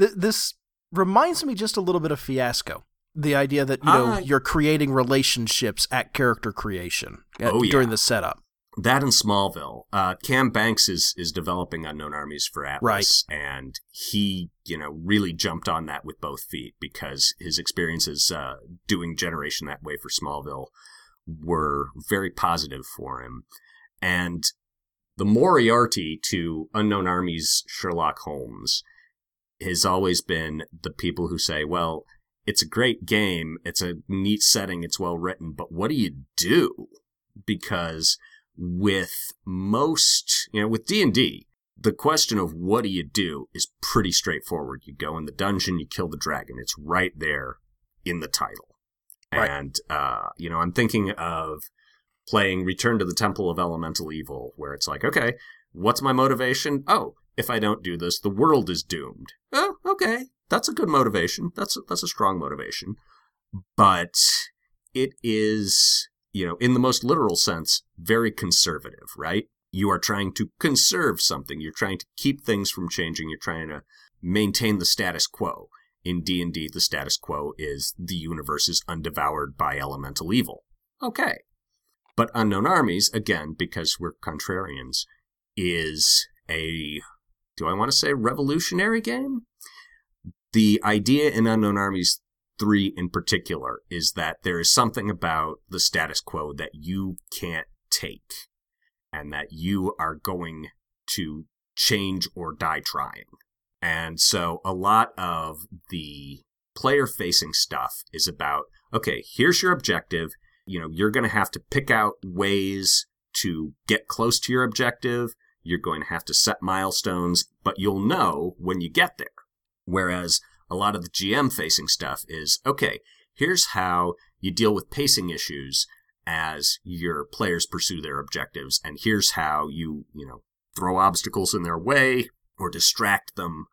Th- this reminds me just a little bit of Fiasco. The idea that you know Ah. you're creating relationships at character creation uh, Oh, yeah. during the setup. That in smallville. Uh, cam banks is is developing unknown armies for atlas. And he you know really jumped on that with both feet because his experiences uh, doing generation that way for smallville were very positive for him. And the Moriarty to Unknown Armies Sherlock Holmes has always been the people who say, well, it's a great game, it's a neat setting, it's well written, but what do you do? Because with most, you know, with D&D, the question of what do you do is pretty straightforward. You go in the dungeon, you kill the dragon. It's right there in the title. Right. And, uh, you know, I'm thinking of playing Return to the Temple of Elemental Evil, where it's like, okay, what's my motivation? Oh, if I don't do this, the world is doomed. Oh, okay. That's a good motivation. That's a, that's a strong motivation. But it is, you know, in the most literal sense, very conservative, right? You are trying to conserve something. You're trying to keep things from changing. You're trying to maintain the status quo. In D&D, the status quo is the universe is undevoured by elemental evil. Okay. But Unknown Armies, again, because we're contrarians, is a, do I want to say revolutionary game? The idea in Unknown Armies 3 in particular is that there is something about the status quo that you can't take and that you are going to change or die trying. And so a lot of the player facing stuff is about okay, here's your objective. You know, you're going to have to pick out ways to get close to your objective. You're going to have to set milestones, but you'll know when you get there. Whereas a lot of the GM facing stuff is okay, here's how you deal with pacing issues as your players pursue their objectives, and here's how you, you know, throw obstacles in their way or distract them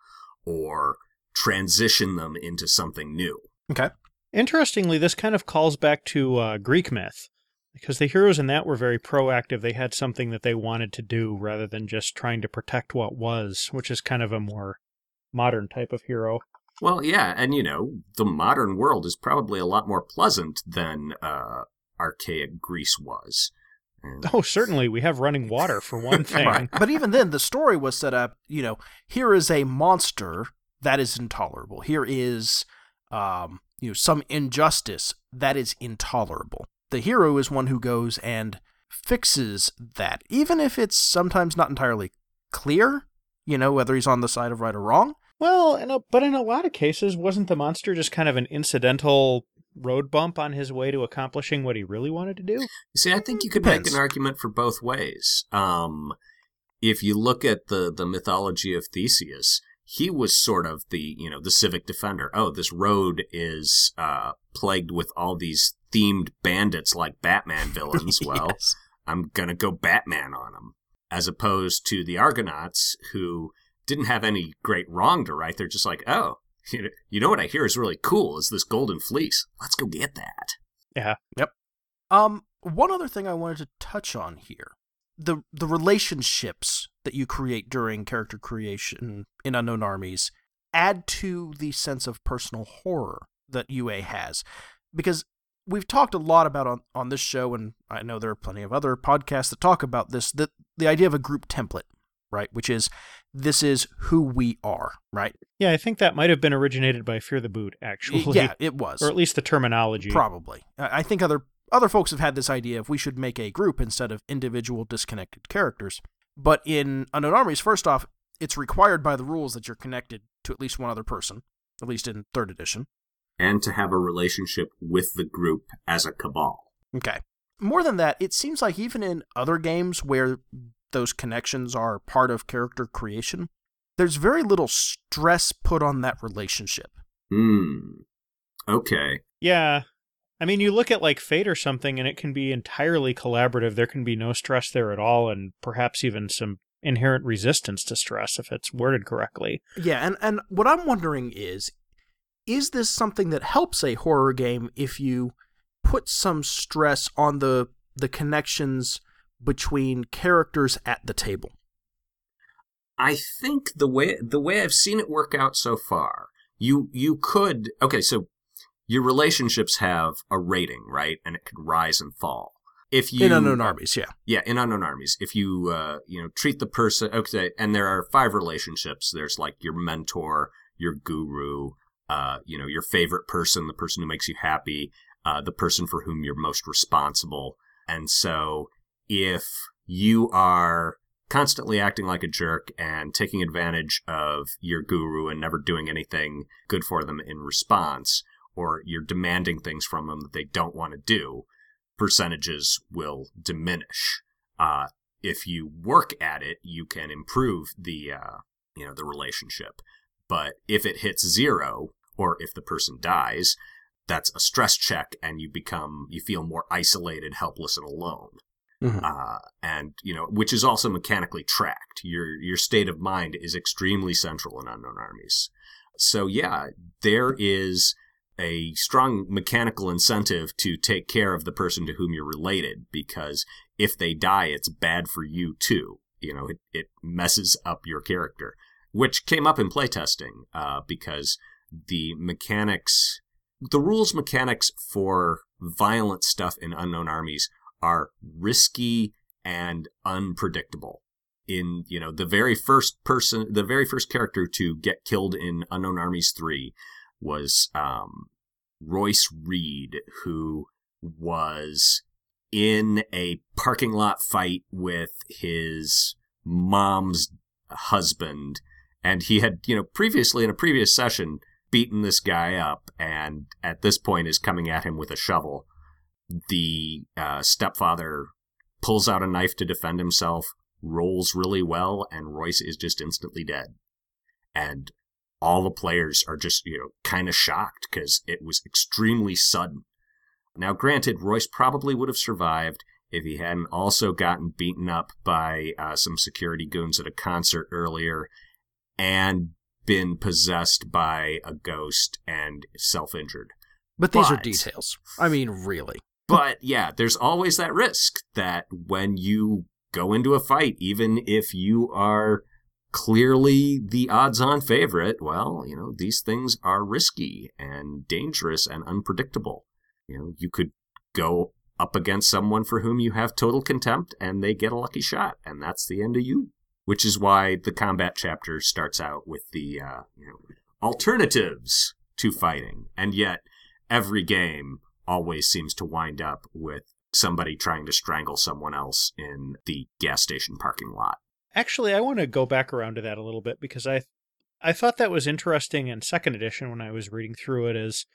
or transition them into something new. Okay. Interestingly, this kind of calls back to uh, Greek myth, because the heroes in that were very proactive. They had something that they wanted to do rather than just trying to protect what was, which is kind of a more modern type of hero. Well, yeah, and you know, the modern world is probably a lot more pleasant than uh, archaic Greece was. And- Oh, certainly, we have running water for one thing. Right. But even then, the story was set up, you know, here is a monster that is intolerable. Here is, um, you know, some injustice that is intolerable. the hero is one who goes and fixes that, even if it's sometimes not entirely clear, you know, whether he's on the side of right or wrong. Well, in a, but in a lot of cases, wasn't the monster just kind of an incidental road bump on his way to accomplishing what he really wanted to do? See, I think you could Depends. make an argument for both ways. Um, if you look at the the mythology of Theseus, he was sort of the you know the civic defender. Oh, this road is uh, plagued with all these themed bandits like Batman villains. Well, Yes. I'm gonna go Batman on them, as opposed to the Argonauts who didn't have any great wrong to right. They're just like, oh, you know, you know what I hear is really cool is this golden fleece. Let's go get that. Yeah. Yep. Um, one other thing I wanted to touch on here. The the relationships that you create during character creation in Unknown Armies add to the sense of personal horror that UA has. Because we've talked a lot about on, on this show, and I know there are plenty of other podcasts that talk about this, that the idea of a group template, right? Which is this is who we are, right? Yeah, I think that might have been originated by Fear the Boot, actually. Yeah, it was. Or at least the terminology. Probably. I I think other other folks have had this idea of we should make a group instead of individual disconnected characters. But in Unknown Armies, first off, it's required by the rules that you're connected to at least one other person, at least in third edition. And to have a relationship with the group as a cabal. Okay. More than that, it seems like even in other games where those connections are part of character creation, there's very little stress put on that relationship. Hmm. Okay. Yeah. I mean, you look at like Fate or something, and it can be entirely collaborative. There can be no stress there at all, and perhaps even some inherent resistance to stress if it's worded correctly. Yeah, and, and what I'm wondering is is this something that helps a horror game if you put some stress on the the connections between characters at the table? I think the way the way I've seen it work out so far, you you could okay, so your relationships have a rating, right? And it could rise and fall. If you in Unknown Armies, yeah. Yeah, in unknown armies, if you uh, you know treat the person okay, and there are five relationships. There's like your mentor, your guru, uh, you know, your favorite person, the person who makes you happy, uh, the person for whom you're most responsible. And so, if you are constantly acting like a jerk and taking advantage of your guru and never doing anything good for them in response, or you're demanding things from them that they don't want to do, percentages will diminish. Uh, if you work at it, you can improve the uh, you know the relationship. But if it hits zero, or if the person dies, that's a stress check, and you become you feel more isolated, helpless, and alone. Mhm. Uh, and you know, which is also mechanically tracked. Your your state of mind is extremely central in unknown armies. So yeah, there is a strong mechanical incentive to take care of the person to whom you're related because if they die, it's bad for you too. You know, it, it messes up your character, which came up in playtesting uh, because the mechanics, the rules mechanics for violent stuff in Unknown Armies are risky and unpredictable. In, you know, the very first person, the very first character to get killed in Unknown Armies 3 was um, Royce Reed, who was in a parking lot fight with his mom's husband. And he had, you know, previously in a previous session beaten this guy up and at this point is coming at him with a shovel. The uh, stepfather pulls out a knife to defend himself, rolls really well, and Royce is just instantly dead. And all the players are just, you know, kind of shocked because it was extremely sudden. Now, granted, Royce probably would have survived if he hadn't also gotten beaten up by uh, some security goons at a concert earlier and been possessed by a ghost and self injured. But these are details. I mean, really. But yeah, there's always that risk that when you go into a fight, even if you are clearly the odds on favorite, well, you know, these things are risky and dangerous and unpredictable. You know, you could go up against someone for whom you have total contempt and they get a lucky shot, and that's the end of you. Which is why the combat chapter starts out with the uh, you know, alternatives to fighting, and yet every game always seems to wind up with somebody trying to strangle someone else in the gas station parking lot. Actually, I want to go back around to that a little bit because I I thought that was interesting in second edition when I was reading through it is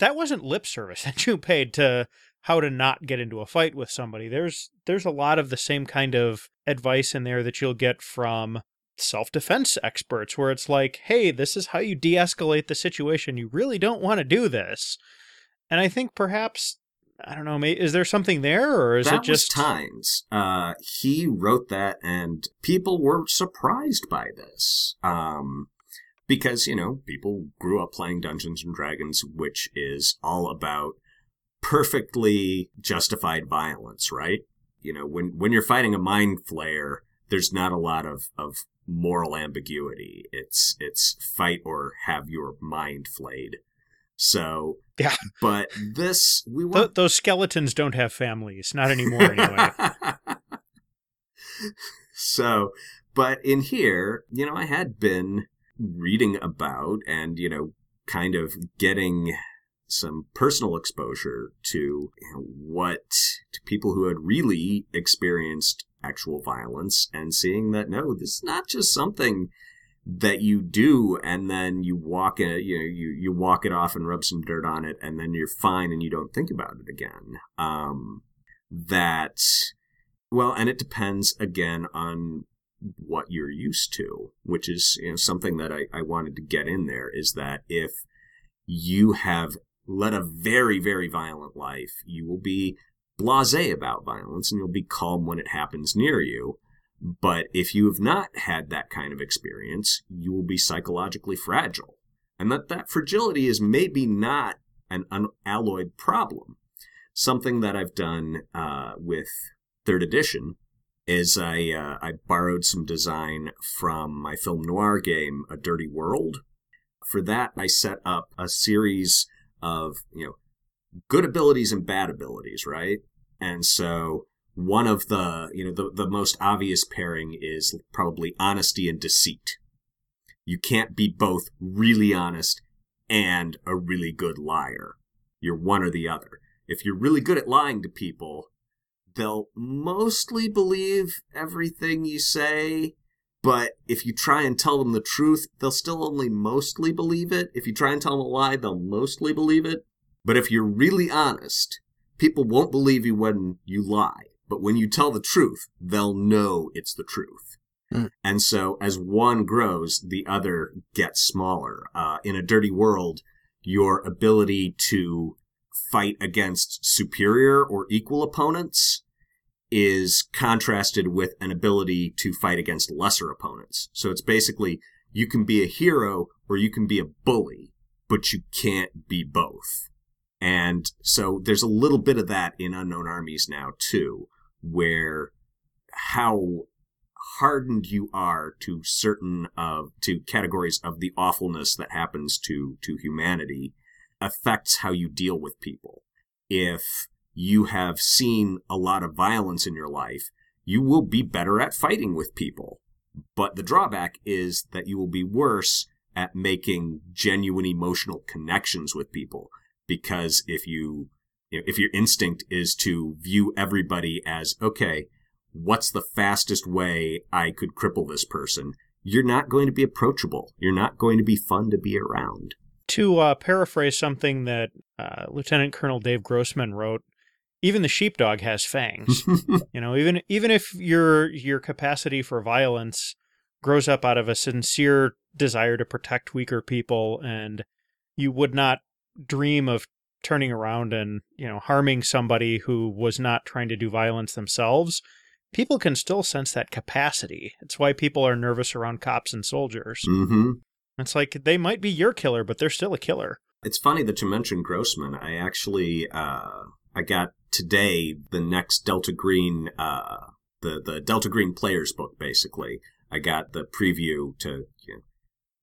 that wasn't lip service that you paid to how to not get into a fight with somebody. There's there's a lot of the same kind of advice in there that you'll get from self-defense experts where it's like, "Hey, this is how you de-escalate the situation. You really don't want to do this." And I think perhaps I don't know, is there something there or is that it just Tynes? Uh, he wrote that and people were surprised by this. Um, because, you know, people grew up playing Dungeons and Dragons, which is all about perfectly justified violence, right? You know, when when you're fighting a mind flayer, there's not a lot of of moral ambiguity. It's it's fight or have your mind flayed. So yeah, but this we Th- those skeletons don't have families, not anymore anyway. so, but in here, you know, I had been reading about and you know, kind of getting some personal exposure to you know, what to people who had really experienced actual violence and seeing that no, this is not just something that you do and then you walk it you know you, you walk it off and rub some dirt on it and then you're fine and you don't think about it again um that well and it depends again on what you're used to which is you know something that I, I wanted to get in there is that if you have led a very, very violent life, you will be blase about violence and you'll be calm when it happens near you. But if you have not had that kind of experience, you will be psychologically fragile. And that that fragility is maybe not an unalloyed problem. Something that I've done uh, with third edition is I uh, I borrowed some design from my film noir game, A Dirty World. For that, I set up a series of you know good abilities and bad abilities, right? And so one of the you know the, the most obvious pairing is probably honesty and deceit. You can't be both really honest and a really good liar. You're one or the other. If you're really good at lying to people, they'll mostly believe everything you say but if you try and tell them the truth, they'll still only mostly believe it. If you try and tell them a lie, they'll mostly believe it. But if you're really honest, people won't believe you when you lie. But when you tell the truth, they'll know it's the truth. Mm. And so as one grows, the other gets smaller. Uh, in a dirty world, your ability to fight against superior or equal opponents is contrasted with an ability to fight against lesser opponents. So it's basically you can be a hero or you can be a bully, but you can't be both. And so there's a little bit of that in Unknown Armies now too, where how hardened you are to certain of to categories of the awfulness that happens to to humanity affects how you deal with people. If you have seen a lot of violence in your life, you will be better at fighting with people. But the drawback is that you will be worse at making genuine emotional connections with people. Because if you, if your instinct is to view everybody as, okay, what's the fastest way I could cripple this person? You're not going to be approachable. You're not going to be fun to be around. To uh, paraphrase something that uh, Lieutenant Colonel Dave Grossman wrote even the sheepdog has fangs. you know, even even if your your capacity for violence grows up out of a sincere desire to protect weaker people and you would not dream of turning around and, you know, harming somebody who was not trying to do violence themselves, people can still sense that capacity. It's why people are nervous around cops and soldiers. Mm-hmm. It's like they might be your killer, but they're still a killer. It's funny that you mentioned Grossman. I actually uh, I got today the next Delta Green, uh, the the Delta Green players book. Basically, I got the preview to you know,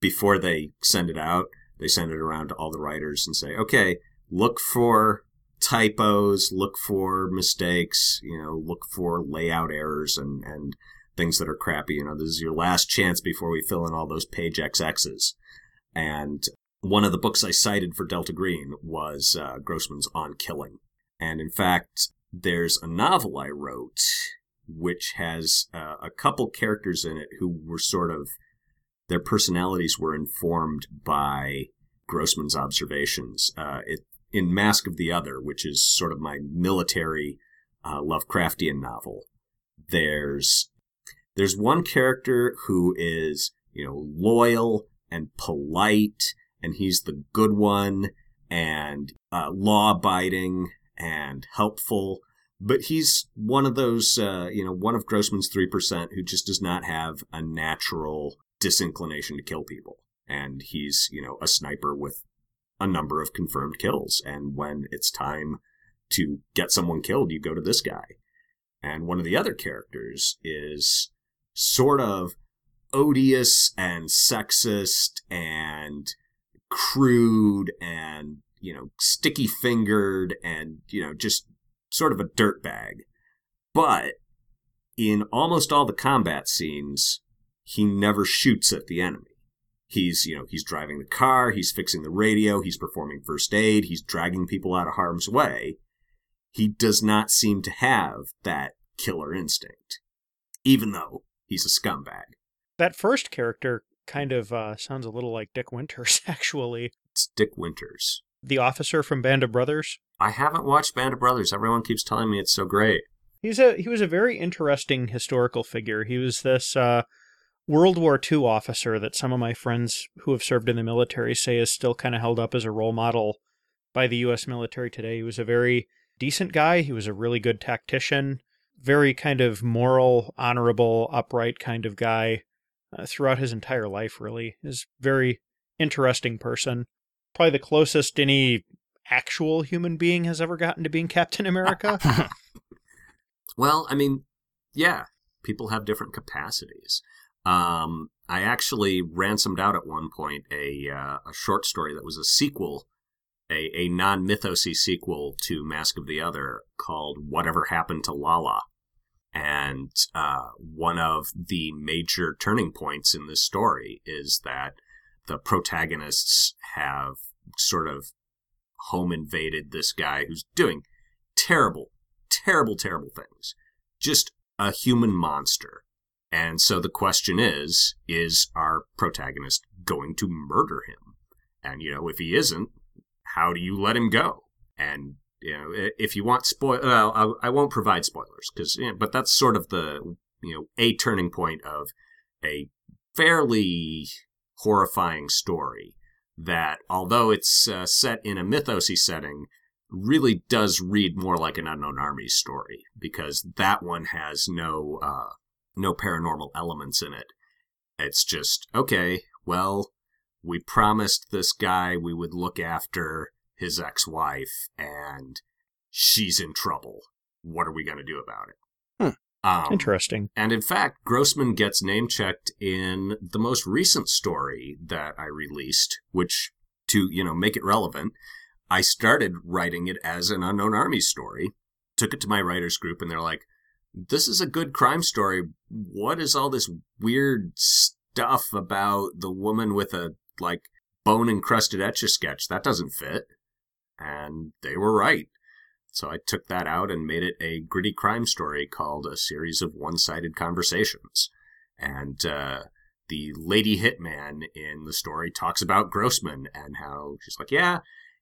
before they send it out. They send it around to all the writers and say, okay, look for typos, look for mistakes, you know, look for layout errors and and things that are crappy. You know, this is your last chance before we fill in all those page XXs. And one of the books I cited for Delta Green was uh, Grossman's On Killing. And in fact, there's a novel I wrote which has uh, a couple characters in it who were sort of, their personalities were informed by Grossman's observations. Uh, it, in Mask of the Other, which is sort of my military uh, Lovecraftian novel, there's there's one character who is you know loyal and polite, and he's the good one and uh, law abiding and helpful. But he's one of those, uh, you know, one of Grossman's 3% who just does not have a natural disinclination to kill people. And he's, you know, a sniper with a number of confirmed kills. And when it's time to get someone killed, you go to this guy. And one of the other characters is sort of odious and sexist and crude and, you know, sticky fingered and, you know, just sort of a dirtbag. But in almost all the combat scenes, he never shoots at the enemy. He's, you know, he's driving the car, he's fixing the radio, he's performing first aid, he's dragging people out of harm's way. He does not seem to have that killer instinct, even though he's a scumbag. That first character kind of uh, sounds a little like Dick Winters, actually. It's Dick Winters. The officer from Band of Brothers. I haven't watched Band of Brothers. Everyone keeps telling me it's so great. He's a he was a very interesting historical figure. He was this uh, World War II officer that some of my friends who have served in the military say is still kind of held up as a role model by the U.S. military today. He was a very decent guy. He was a really good tactician, very kind of moral, honorable, upright kind of guy uh, throughout his entire life. Really, is very interesting person. Probably the closest any actual human being has ever gotten to being Captain America. well, I mean, yeah, people have different capacities. Um, I actually ransomed out at one point a uh, a short story that was a sequel, a, a non mythosy sequel to Mask of the Other called Whatever Happened to Lala. And uh, one of the major turning points in this story is that the protagonists have sort of home invaded this guy who's doing terrible, terrible, terrible things. Just a human monster. And so the question is is our protagonist going to murder him? And, you know, if he isn't, how do you let him go? And, you know, if you want spoil, well, I won't provide spoilers because, you know, but that's sort of the, you know, a turning point of a fairly horrifying story that, although it's uh, set in a mythosy setting, really does read more like an unknown army story because that one has no uh, no paranormal elements in it. It's just okay. Well, we promised this guy we would look after his ex-wife, and she's in trouble. What are we going to do about it? Um, Interesting. And in fact, Grossman gets name checked in the most recent story that I released, which to, you know, make it relevant, I started writing it as an unknown army story, took it to my writers group and they're like, this is a good crime story. What is all this weird stuff about the woman with a like bone encrusted etch a sketch? That doesn't fit. And they were right. So I took that out and made it a gritty crime story called A Series of One Sided Conversations. And uh, the lady hitman in the story talks about Grossman and how she's like, yeah,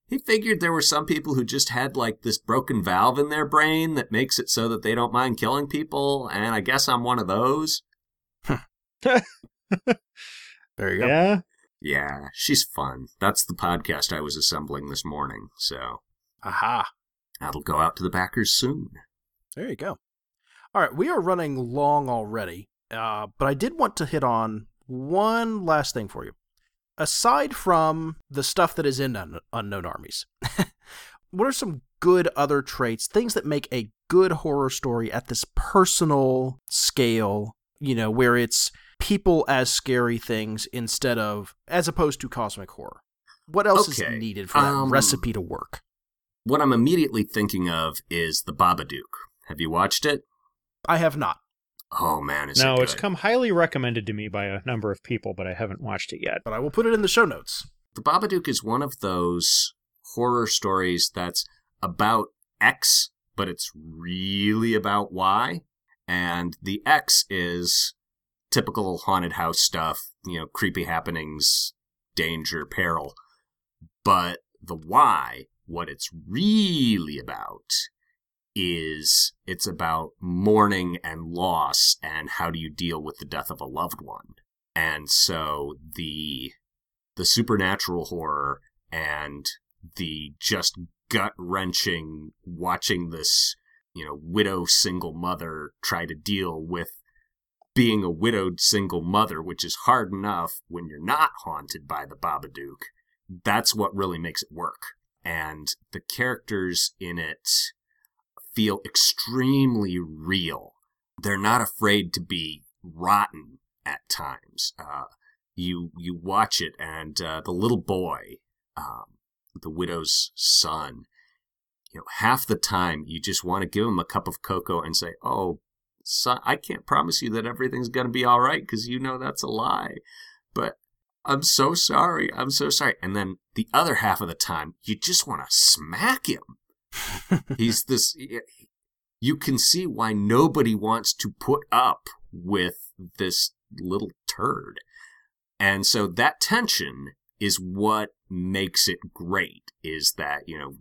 he figured there were some people who just had like this broken valve in their brain that makes it so that they don't mind killing people. And I guess I'm one of those. there you go. Yeah. Yeah, she's fun. That's the podcast I was assembling this morning. So, aha. That'll go out to the backers soon. There you go. All right, we are running long already, uh, but I did want to hit on one last thing for you. Aside from the stuff that is in Un- Unknown Armies, what are some good other traits, things that make a good horror story at this personal scale, you know, where it's people as scary things instead of, as opposed to cosmic horror? What else okay. is needed for that um, recipe to work? what I'm immediately thinking of is The Babadook. Have you watched it? I have not. Oh man, is no, it it's come highly recommended to me by a number of people, but I haven't watched it yet. But I will put it in the show notes. The Babadook is one of those horror stories that's about X, but it's really about Y. And the X is typical haunted house stuff, you know, creepy happenings, danger, peril. But the Y, what it's really about, is it's about mourning and loss and how do you deal with the death of a loved one. And so the the supernatural horror and the just gut wrenching watching this, you know, widow single mother try to deal with being a widowed single mother, which is hard enough when you're not haunted by the Babadook. That's what really makes it work. And the characters in it feel extremely real. They're not afraid to be rotten at times. Uh, you you watch it, and uh, the little boy, um, the widow's son, you know, half the time you just want to give him a cup of cocoa and say, "Oh, son, I can't promise you that everything's going to be all right because you know that's a lie." But I'm so sorry. I'm so sorry. And then the other half of the time, you just want to smack him. He's this. You can see why nobody wants to put up with this little turd. And so that tension is what makes it great is that, you know,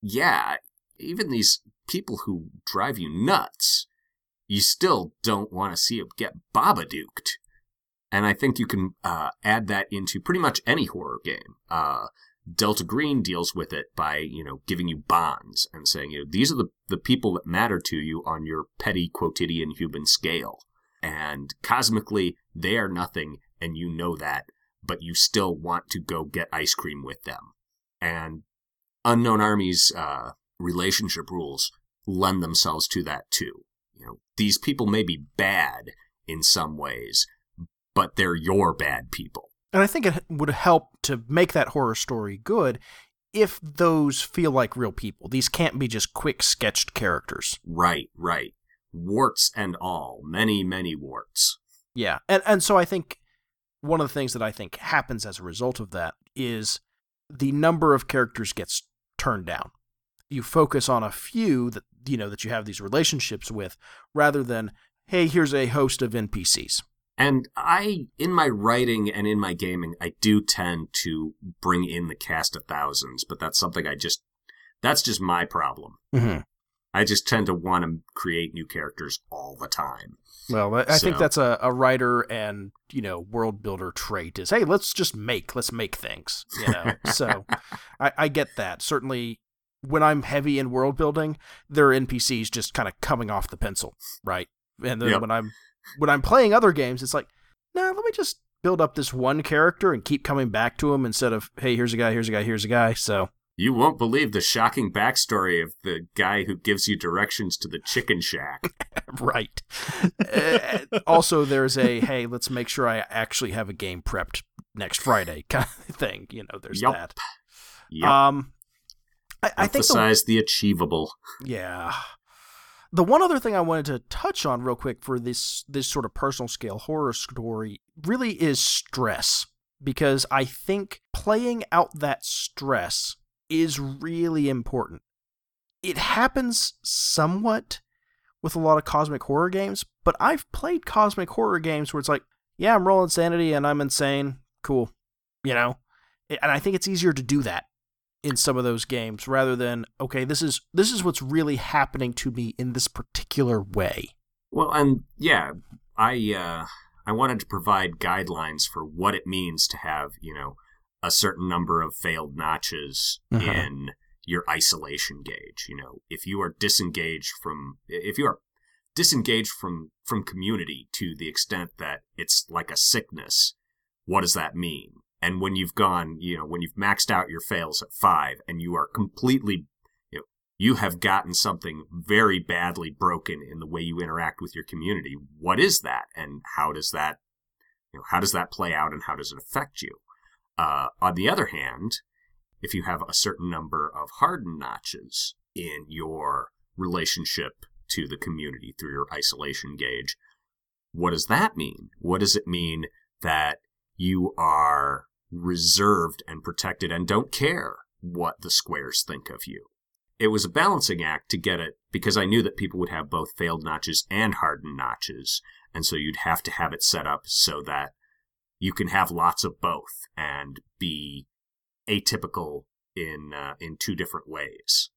yeah, even these people who drive you nuts, you still don't want to see them get Babadooked. And I think you can uh, add that into pretty much any horror game. Uh, Delta Green deals with it by, you know, giving you bonds and saying, you know, these are the, the people that matter to you on your petty quotidian human scale. And cosmically, they are nothing, and you know that, but you still want to go get ice cream with them. And Unknown Army's uh, relationship rules lend themselves to that too. You know, these people may be bad in some ways, but they're your bad people. And I think it would help to make that horror story good if those feel like real people. These can't be just quick sketched characters. Right, right. Warts and all. Many, many warts. Yeah. And and so I think one of the things that I think happens as a result of that is the number of characters gets turned down. You focus on a few that you know that you have these relationships with rather than hey, here's a host of NPCs. And I, in my writing and in my gaming, I do tend to bring in the cast of thousands, but that's something I just, that's just my problem. Mm-hmm. I just tend to want to create new characters all the time. Well, I so. think that's a, a writer and, you know, world builder trait is, hey, let's just make, let's make things, you know? so I, I get that. Certainly when I'm heavy in world building, there are NPCs just kind of coming off the pencil, right? And then yep. when I'm when I'm playing other games, it's like, nah, let me just build up this one character and keep coming back to him instead of, hey, here's a guy, here's a guy, here's a guy. So you won't believe the shocking backstory of the guy who gives you directions to the chicken shack. right. uh, also, there's a hey, let's make sure I actually have a game prepped next Friday kind of thing. You know, there's yep. that. Yep. Um, I, I think the, the achievable. Yeah. The one other thing I wanted to touch on real quick for this this sort of personal scale horror story really is stress because I think playing out that stress is really important. It happens somewhat with a lot of cosmic horror games, but I've played cosmic horror games where it's like, yeah, I'm rolling sanity and I'm insane. Cool. You know? And I think it's easier to do that in some of those games rather than okay this is this is what's really happening to me in this particular way. Well and yeah i uh i wanted to provide guidelines for what it means to have you know a certain number of failed notches uh-huh. in your isolation gauge you know. If you are disengaged from if you are disengaged from from community to the extent that it's like a sickness what does that mean and when you've gone, you know, when you've maxed out your fails at five and you are completely, you know, you have gotten something very badly broken in the way you interact with your community. What is that? And how does that, you know, how does that play out and how does it affect you? Uh, on the other hand, if you have a certain number of hardened notches in your relationship to the community through your isolation gauge, what does that mean? What does it mean that you are reserved and protected and don't care what the squares think of you. It was a balancing act to get it because I knew that people would have both failed notches and hardened notches. And so you'd have to have it set up so that you can have lots of both and be atypical in uh, in two different ways.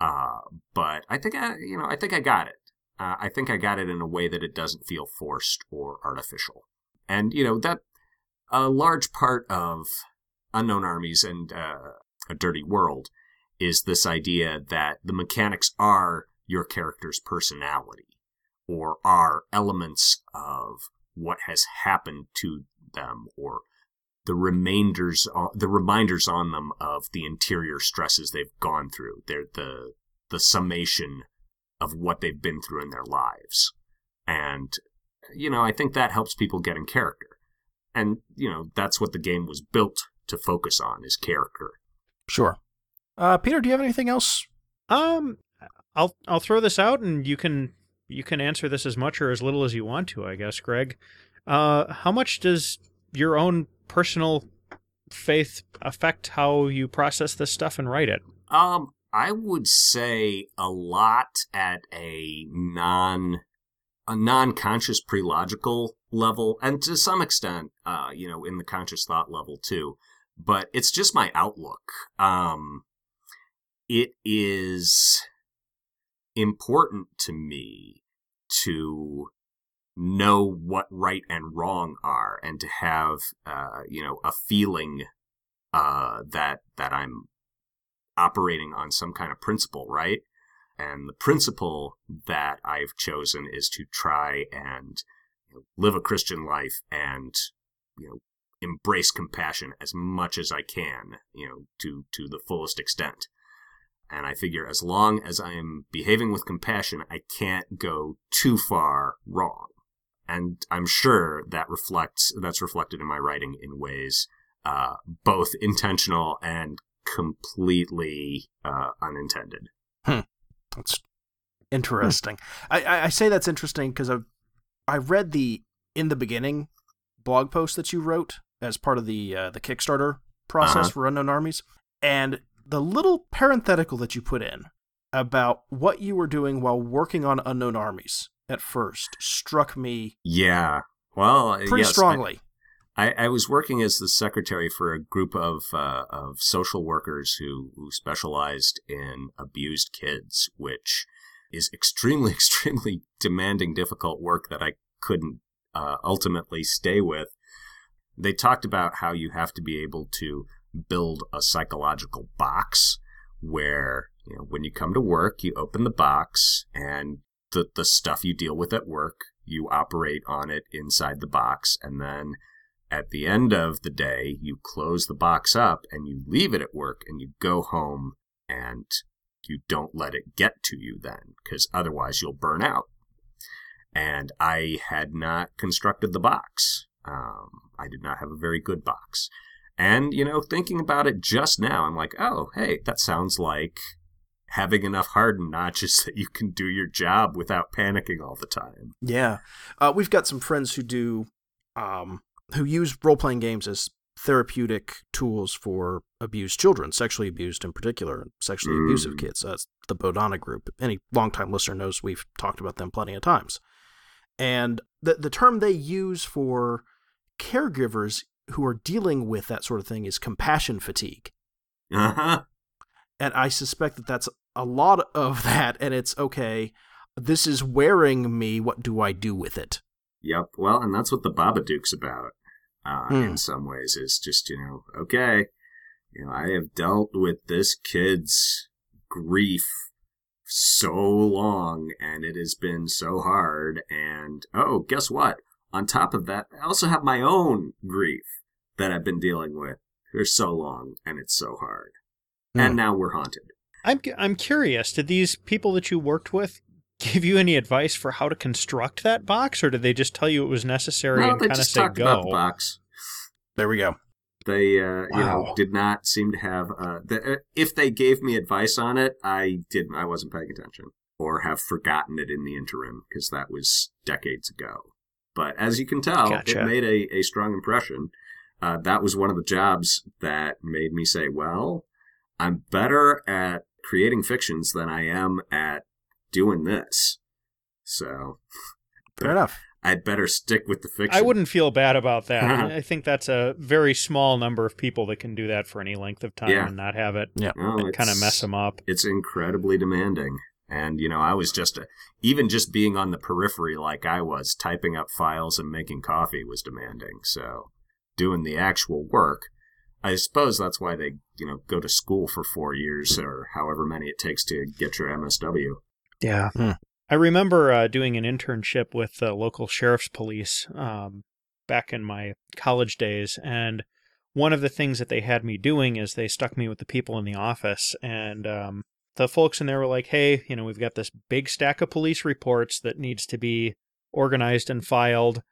Uh, but I think I, you know, I think I got it. Uh, I think I got it in a way that it doesn't feel forced or artificial. And you know that a large part of unknown armies and uh, a dirty world is this idea that the mechanics are your character's personality or are elements of what has happened to them or the remainders the reminders on them of the interior stresses they've gone through. They're the the summation of what they've been through in their lives. And you know i think that helps people get in character and you know that's what the game was built to focus on is character Sure. Uh, Peter, do you have anything else? Um, I'll I'll throw this out, and you can you can answer this as much or as little as you want to, I guess, Greg. Uh, how much does your own personal faith affect how you process this stuff and write it? Um, I would say a lot at a non a non-conscious pre-logical level and to some extent uh you know in the conscious thought level too. But it's just my outlook. Um it is important to me to know what right and wrong are and to have uh you know a feeling uh that that I'm operating on some kind of principle right and the principle that I've chosen is to try and you know, live a Christian life and you know embrace compassion as much as I can, you know, to to the fullest extent. And I figure as long as I am behaving with compassion, I can't go too far wrong. And I'm sure that reflects that's reflected in my writing in ways uh, both intentional and completely uh, unintended. Hmm. That's interesting. I, I, I say that's interesting because I I read the in the beginning blog post that you wrote as part of the uh, the Kickstarter process Uh-huh. for Unknown Armies, and the little parenthetical that you put in about what you were doing while working on Unknown Armies at first struck me Yeah. Well, pretty yes, strongly. I, I was working as the secretary for a group of uh, of social workers who, who specialized in abused kids, which is extremely, extremely demanding, difficult work that I couldn't uh, ultimately stay with. They talked about how you have to be able to build a psychological box where you know when you come to work, you open the box and the the stuff you deal with at work, you operate on it inside the box, and then at the end of the day, you close the box up and you leave it at work and you go home and you don't let it get to you then, because otherwise you'll burn out. And I had not constructed the box. Um, I did not have a very good box. And, you know, thinking about it just now, I'm like, oh, hey, that sounds like having enough hardened notches that you can do your job without panicking all the time. Yeah, uh, we've got some friends who do, um, who use role playing games as therapeutic tools for abused children, sexually abused in particular, sexually Mm. abusive kids. That's the Bodhana group. Any longtime listener knows we've talked about them plenty of times. And the the term they use for caregivers who are dealing with that sort of thing is compassion fatigue. Uh huh. And I suspect that that's a lot of that. And it's okay. This is wearing me. What do I do with it? Yep. Well, and that's what the Babadook's about. Uh, Hmm. In some ways, is just you know, okay, you know, I have dealt with this kid's grief so long, and it has been so hard. And oh, guess what? On top of that, I also have my own grief that I've been dealing with for so long, and it's so hard. Hmm. And now we're haunted. I'm I'm curious. Did these people that you worked with give you any advice for how to construct that box, or did they just tell you it was necessary No, and they kind of just say talked about the box. There we go. They, uh, you know, Wow. did not seem to have. Uh, the, uh, if they gave me advice on it, I didn't. I wasn't paying attention, or have forgotten it in the interim because that was decades ago. But as you can tell, Gotcha. it made a, a strong impression. uh, that was one of the jobs that made me say, well, I'm better at creating fictions than I am at doing this. So, Fair enough. I'd better stick with the fiction. I wouldn't feel bad about that. I think that's a very small number of people that can do that for any length of time Yeah. and not have it Yeah. No, kind of mess them up. It's incredibly demanding. And, you know, I was just, a, even just being on the periphery like I was, typing up files and making coffee was demanding. So, doing the actual work, I suppose that's why they, you know, go to school for four years or however many it takes to get your MSW. Yeah. Hmm. I remember uh, doing an internship with the local sheriff's police um, back in my college days. And one of the things that they had me doing is they stuck me with the people in the office. And um, the folks in there were like, hey, you know, we've got this big stack of police reports that needs to be organized and filed.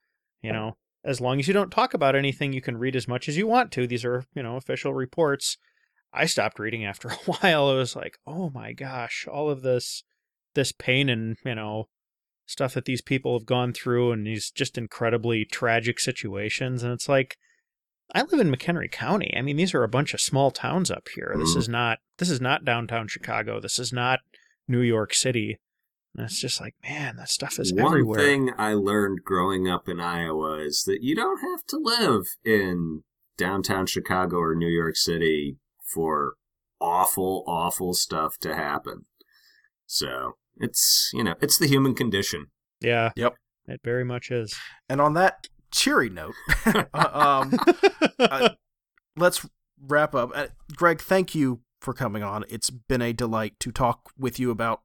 You know, as long as you don't talk about anything, you can read as much as you want to. These are, you know, official reports. I stopped reading after a while. It was like, oh my gosh, all of this this pain and you know stuff that these people have gone through and these just incredibly tragic situations and it's like i live in mchenry county. I mean these are a bunch of small towns up here. This Mhm. is not this is not downtown chicago. This is not new york city. And it's just like man that stuff is One everywhere. thing I learned growing up in Iowa is that you don't have to live in downtown Chicago or New York City for awful, awful stuff to happen. So it's, you know, it's the human condition. yeah Yep. it very much is And on that cheery note, um, uh, let's wrap up. Uh, Greg, thank you for coming on. It's been a delight to talk with you about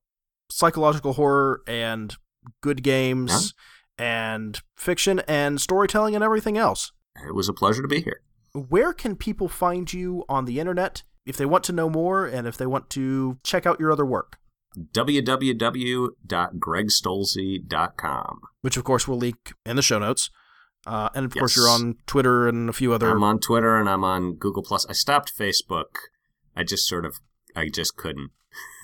psychological horror and good games and fiction and storytelling and everything else. It was a pleasure to be here. Where can people find you on the internet if they want to know more and if they want to check out your other work? www.gregstolze.com. Which, of course, we'll link in the show notes. Uh, and of course, you're on Twitter and a few other. I'm on Twitter and I'm on Google Plus. I stopped Facebook. I just sort of, I just couldn't.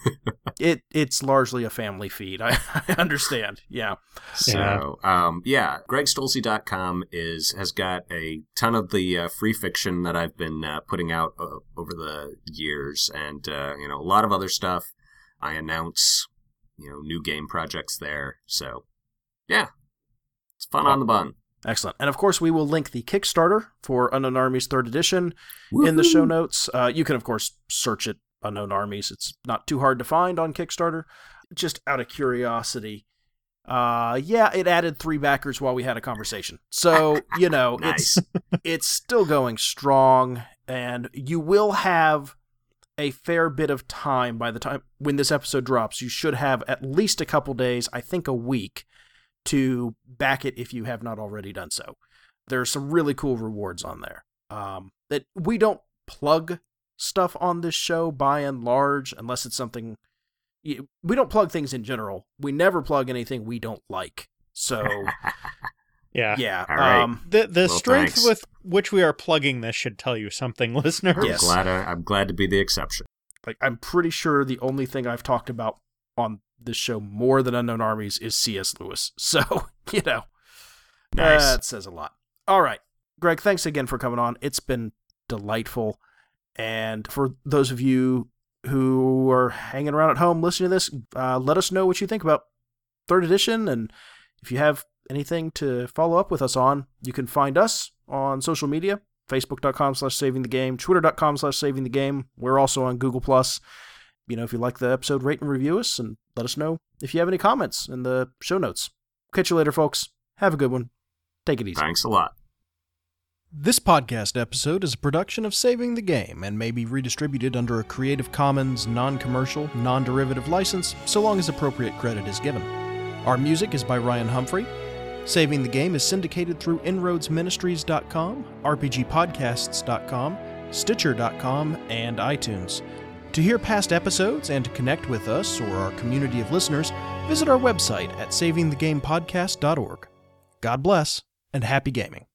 it it's largely a family feed. I, I understand. Yeah. So, um, yeah, gregstolze.com is has got a ton of the uh, free fiction that I've been uh, putting out uh, over the years, and uh, you know a lot of other stuff. I announce, you know, new game projects there. So, yeah, it's fun on the bun. Excellent. And of course, we will link the Kickstarter for Unknown Armies Third Edition in the show notes. Uh, you can, of course, search it Unknown Armies. It's not too hard to find on Kickstarter. Just out of curiosity, uh, yeah, it added three backers while we had a conversation. So you know, Nice. it's it's still going strong, and you will have a fair bit of time by the time when this episode drops. You should have at least a couple days, I think a week, to back it if you have not already done so. There are some really cool rewards on there. Um, that we don't plug stuff on this show by and large, unless it's something. We don't plug things in general. We never plug anything we don't like. So yeah yeah, All right. um, the the Well, strength thanks. with which we are plugging this should tell you something listeners I'm Yes. glad. I, I'm glad to be the exception. like I'm pretty sure the only thing I've talked about on this show more than Unknown Armies is C.S. Lewis. So you know, Nice. that says a lot. All right, Greg, thanks again for coming on. It's been delightful, and for those of you who are hanging around at home listening to this, uh, let us know what you think about third edition, and if you have anything to follow up with us on, you can find us on social media. Facebook.com slash saving the game, Twitter.com slash saving the game. We're also on Google Plus. You know, if you like the episode, rate and review us and let us know if you have any comments in the show notes. Catch you later, folks. Have a good one. Take it easy. Thanks a lot. This podcast episode is a production of Saving the Game and may be redistributed under a Creative Commons non commercial, non derivative license so long as appropriate credit is given. Our music is by Ryan Humphrey. Saving the Game is syndicated through InroadsMinistries.com, RPGPodcasts.com, Stitcher.com, and iTunes. To hear past episodes and to connect with us or our community of listeners, visit our website at savingthegamepodcast.org. God bless and happy gaming.